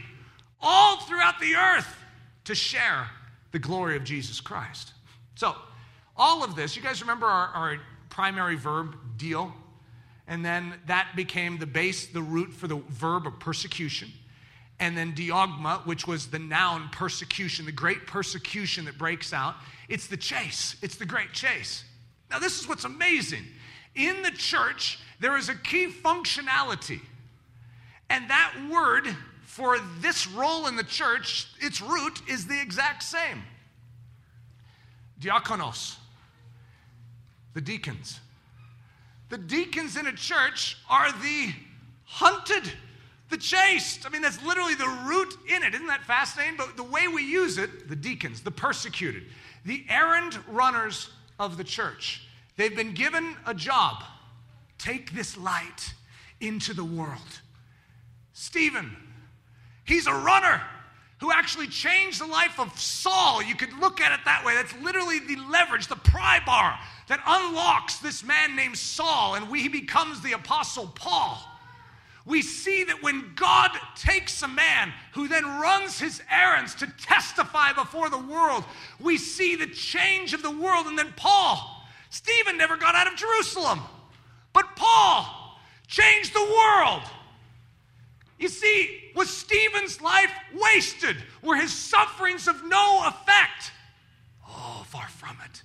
all throughout the earth to share the glory of Jesus Christ. So, all of this, you guys remember our, our primary verb, deal? And then that became the base, the root for the verb of persecution. and then diogma, which was the noun persecution, the great persecution that breaks out. It's the chase, it's the great chase. Now, this is what's amazing. In the church, there is a key functionality, and that word for this role in the church, its root is the exact same diakonos, the deacons. The deacons in a church are the hunted, the chased. I mean, that's literally the root in it. Isn't that fascinating? But the way we use it, the deacons, the persecuted, the errand runners of the church, they've been given a job take this light into the world. Stephen, he's a runner who actually changed the life of Saul. You could look at it that way. That's literally the leverage, the pry bar that unlocks this man named Saul, and he becomes the Apostle Paul. We see that when God takes a man who then runs his errands to testify before the world, we see the change of the world. And then Paul, Stephen never got out of Jerusalem, but Paul changed the world. You see, was Stephen's life wasted? Were his sufferings of no effect? Oh, far from it.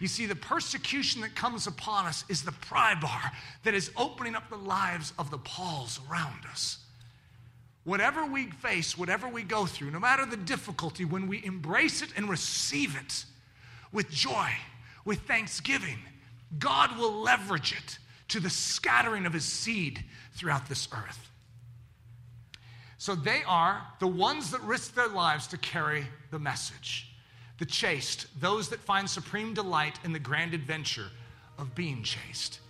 You see, the persecution that comes upon us is the pry bar that is opening up the lives of the Pauls around us. Whatever we face, whatever we go through, no matter the difficulty, when we embrace it and receive it with joy, with thanksgiving, God will leverage it to the scattering of his seed throughout this earth. So they are the ones that risk their lives to carry the message. The chased, those that find supreme delight in the grand adventure of being chased.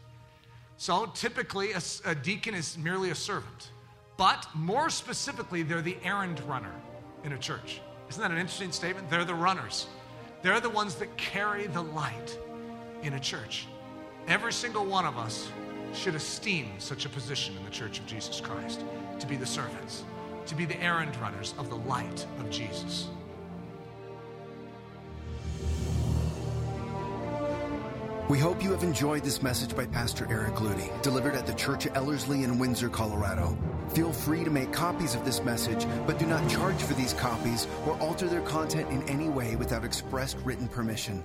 So typically, a, a deacon is merely a servant. But more specifically, they're the errand runner in a church. Isn't that an interesting statement? They're the runners. They're the ones that carry the light in a church. Every single one of us should esteem such a position in the church of Jesus Christ to be the servants to be the errand runners of the light of Jesus. We hope you have enjoyed this message by Pastor Eric Ludy, delivered at the Church of Ellerslie in Windsor, Colorado. Feel free to make copies of this message, but do not charge for these copies or alter their content in any way without expressed written permission.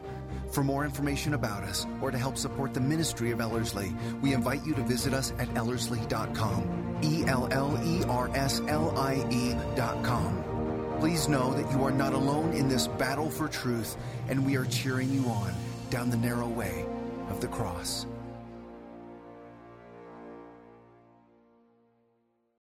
For more information about us or to help support the ministry of Ellerslie, we invite you to visit us at ellerslie.com. E L L E R S L I E.com. Please know that you are not alone in this battle for truth, and we are cheering you on down the narrow way of the cross.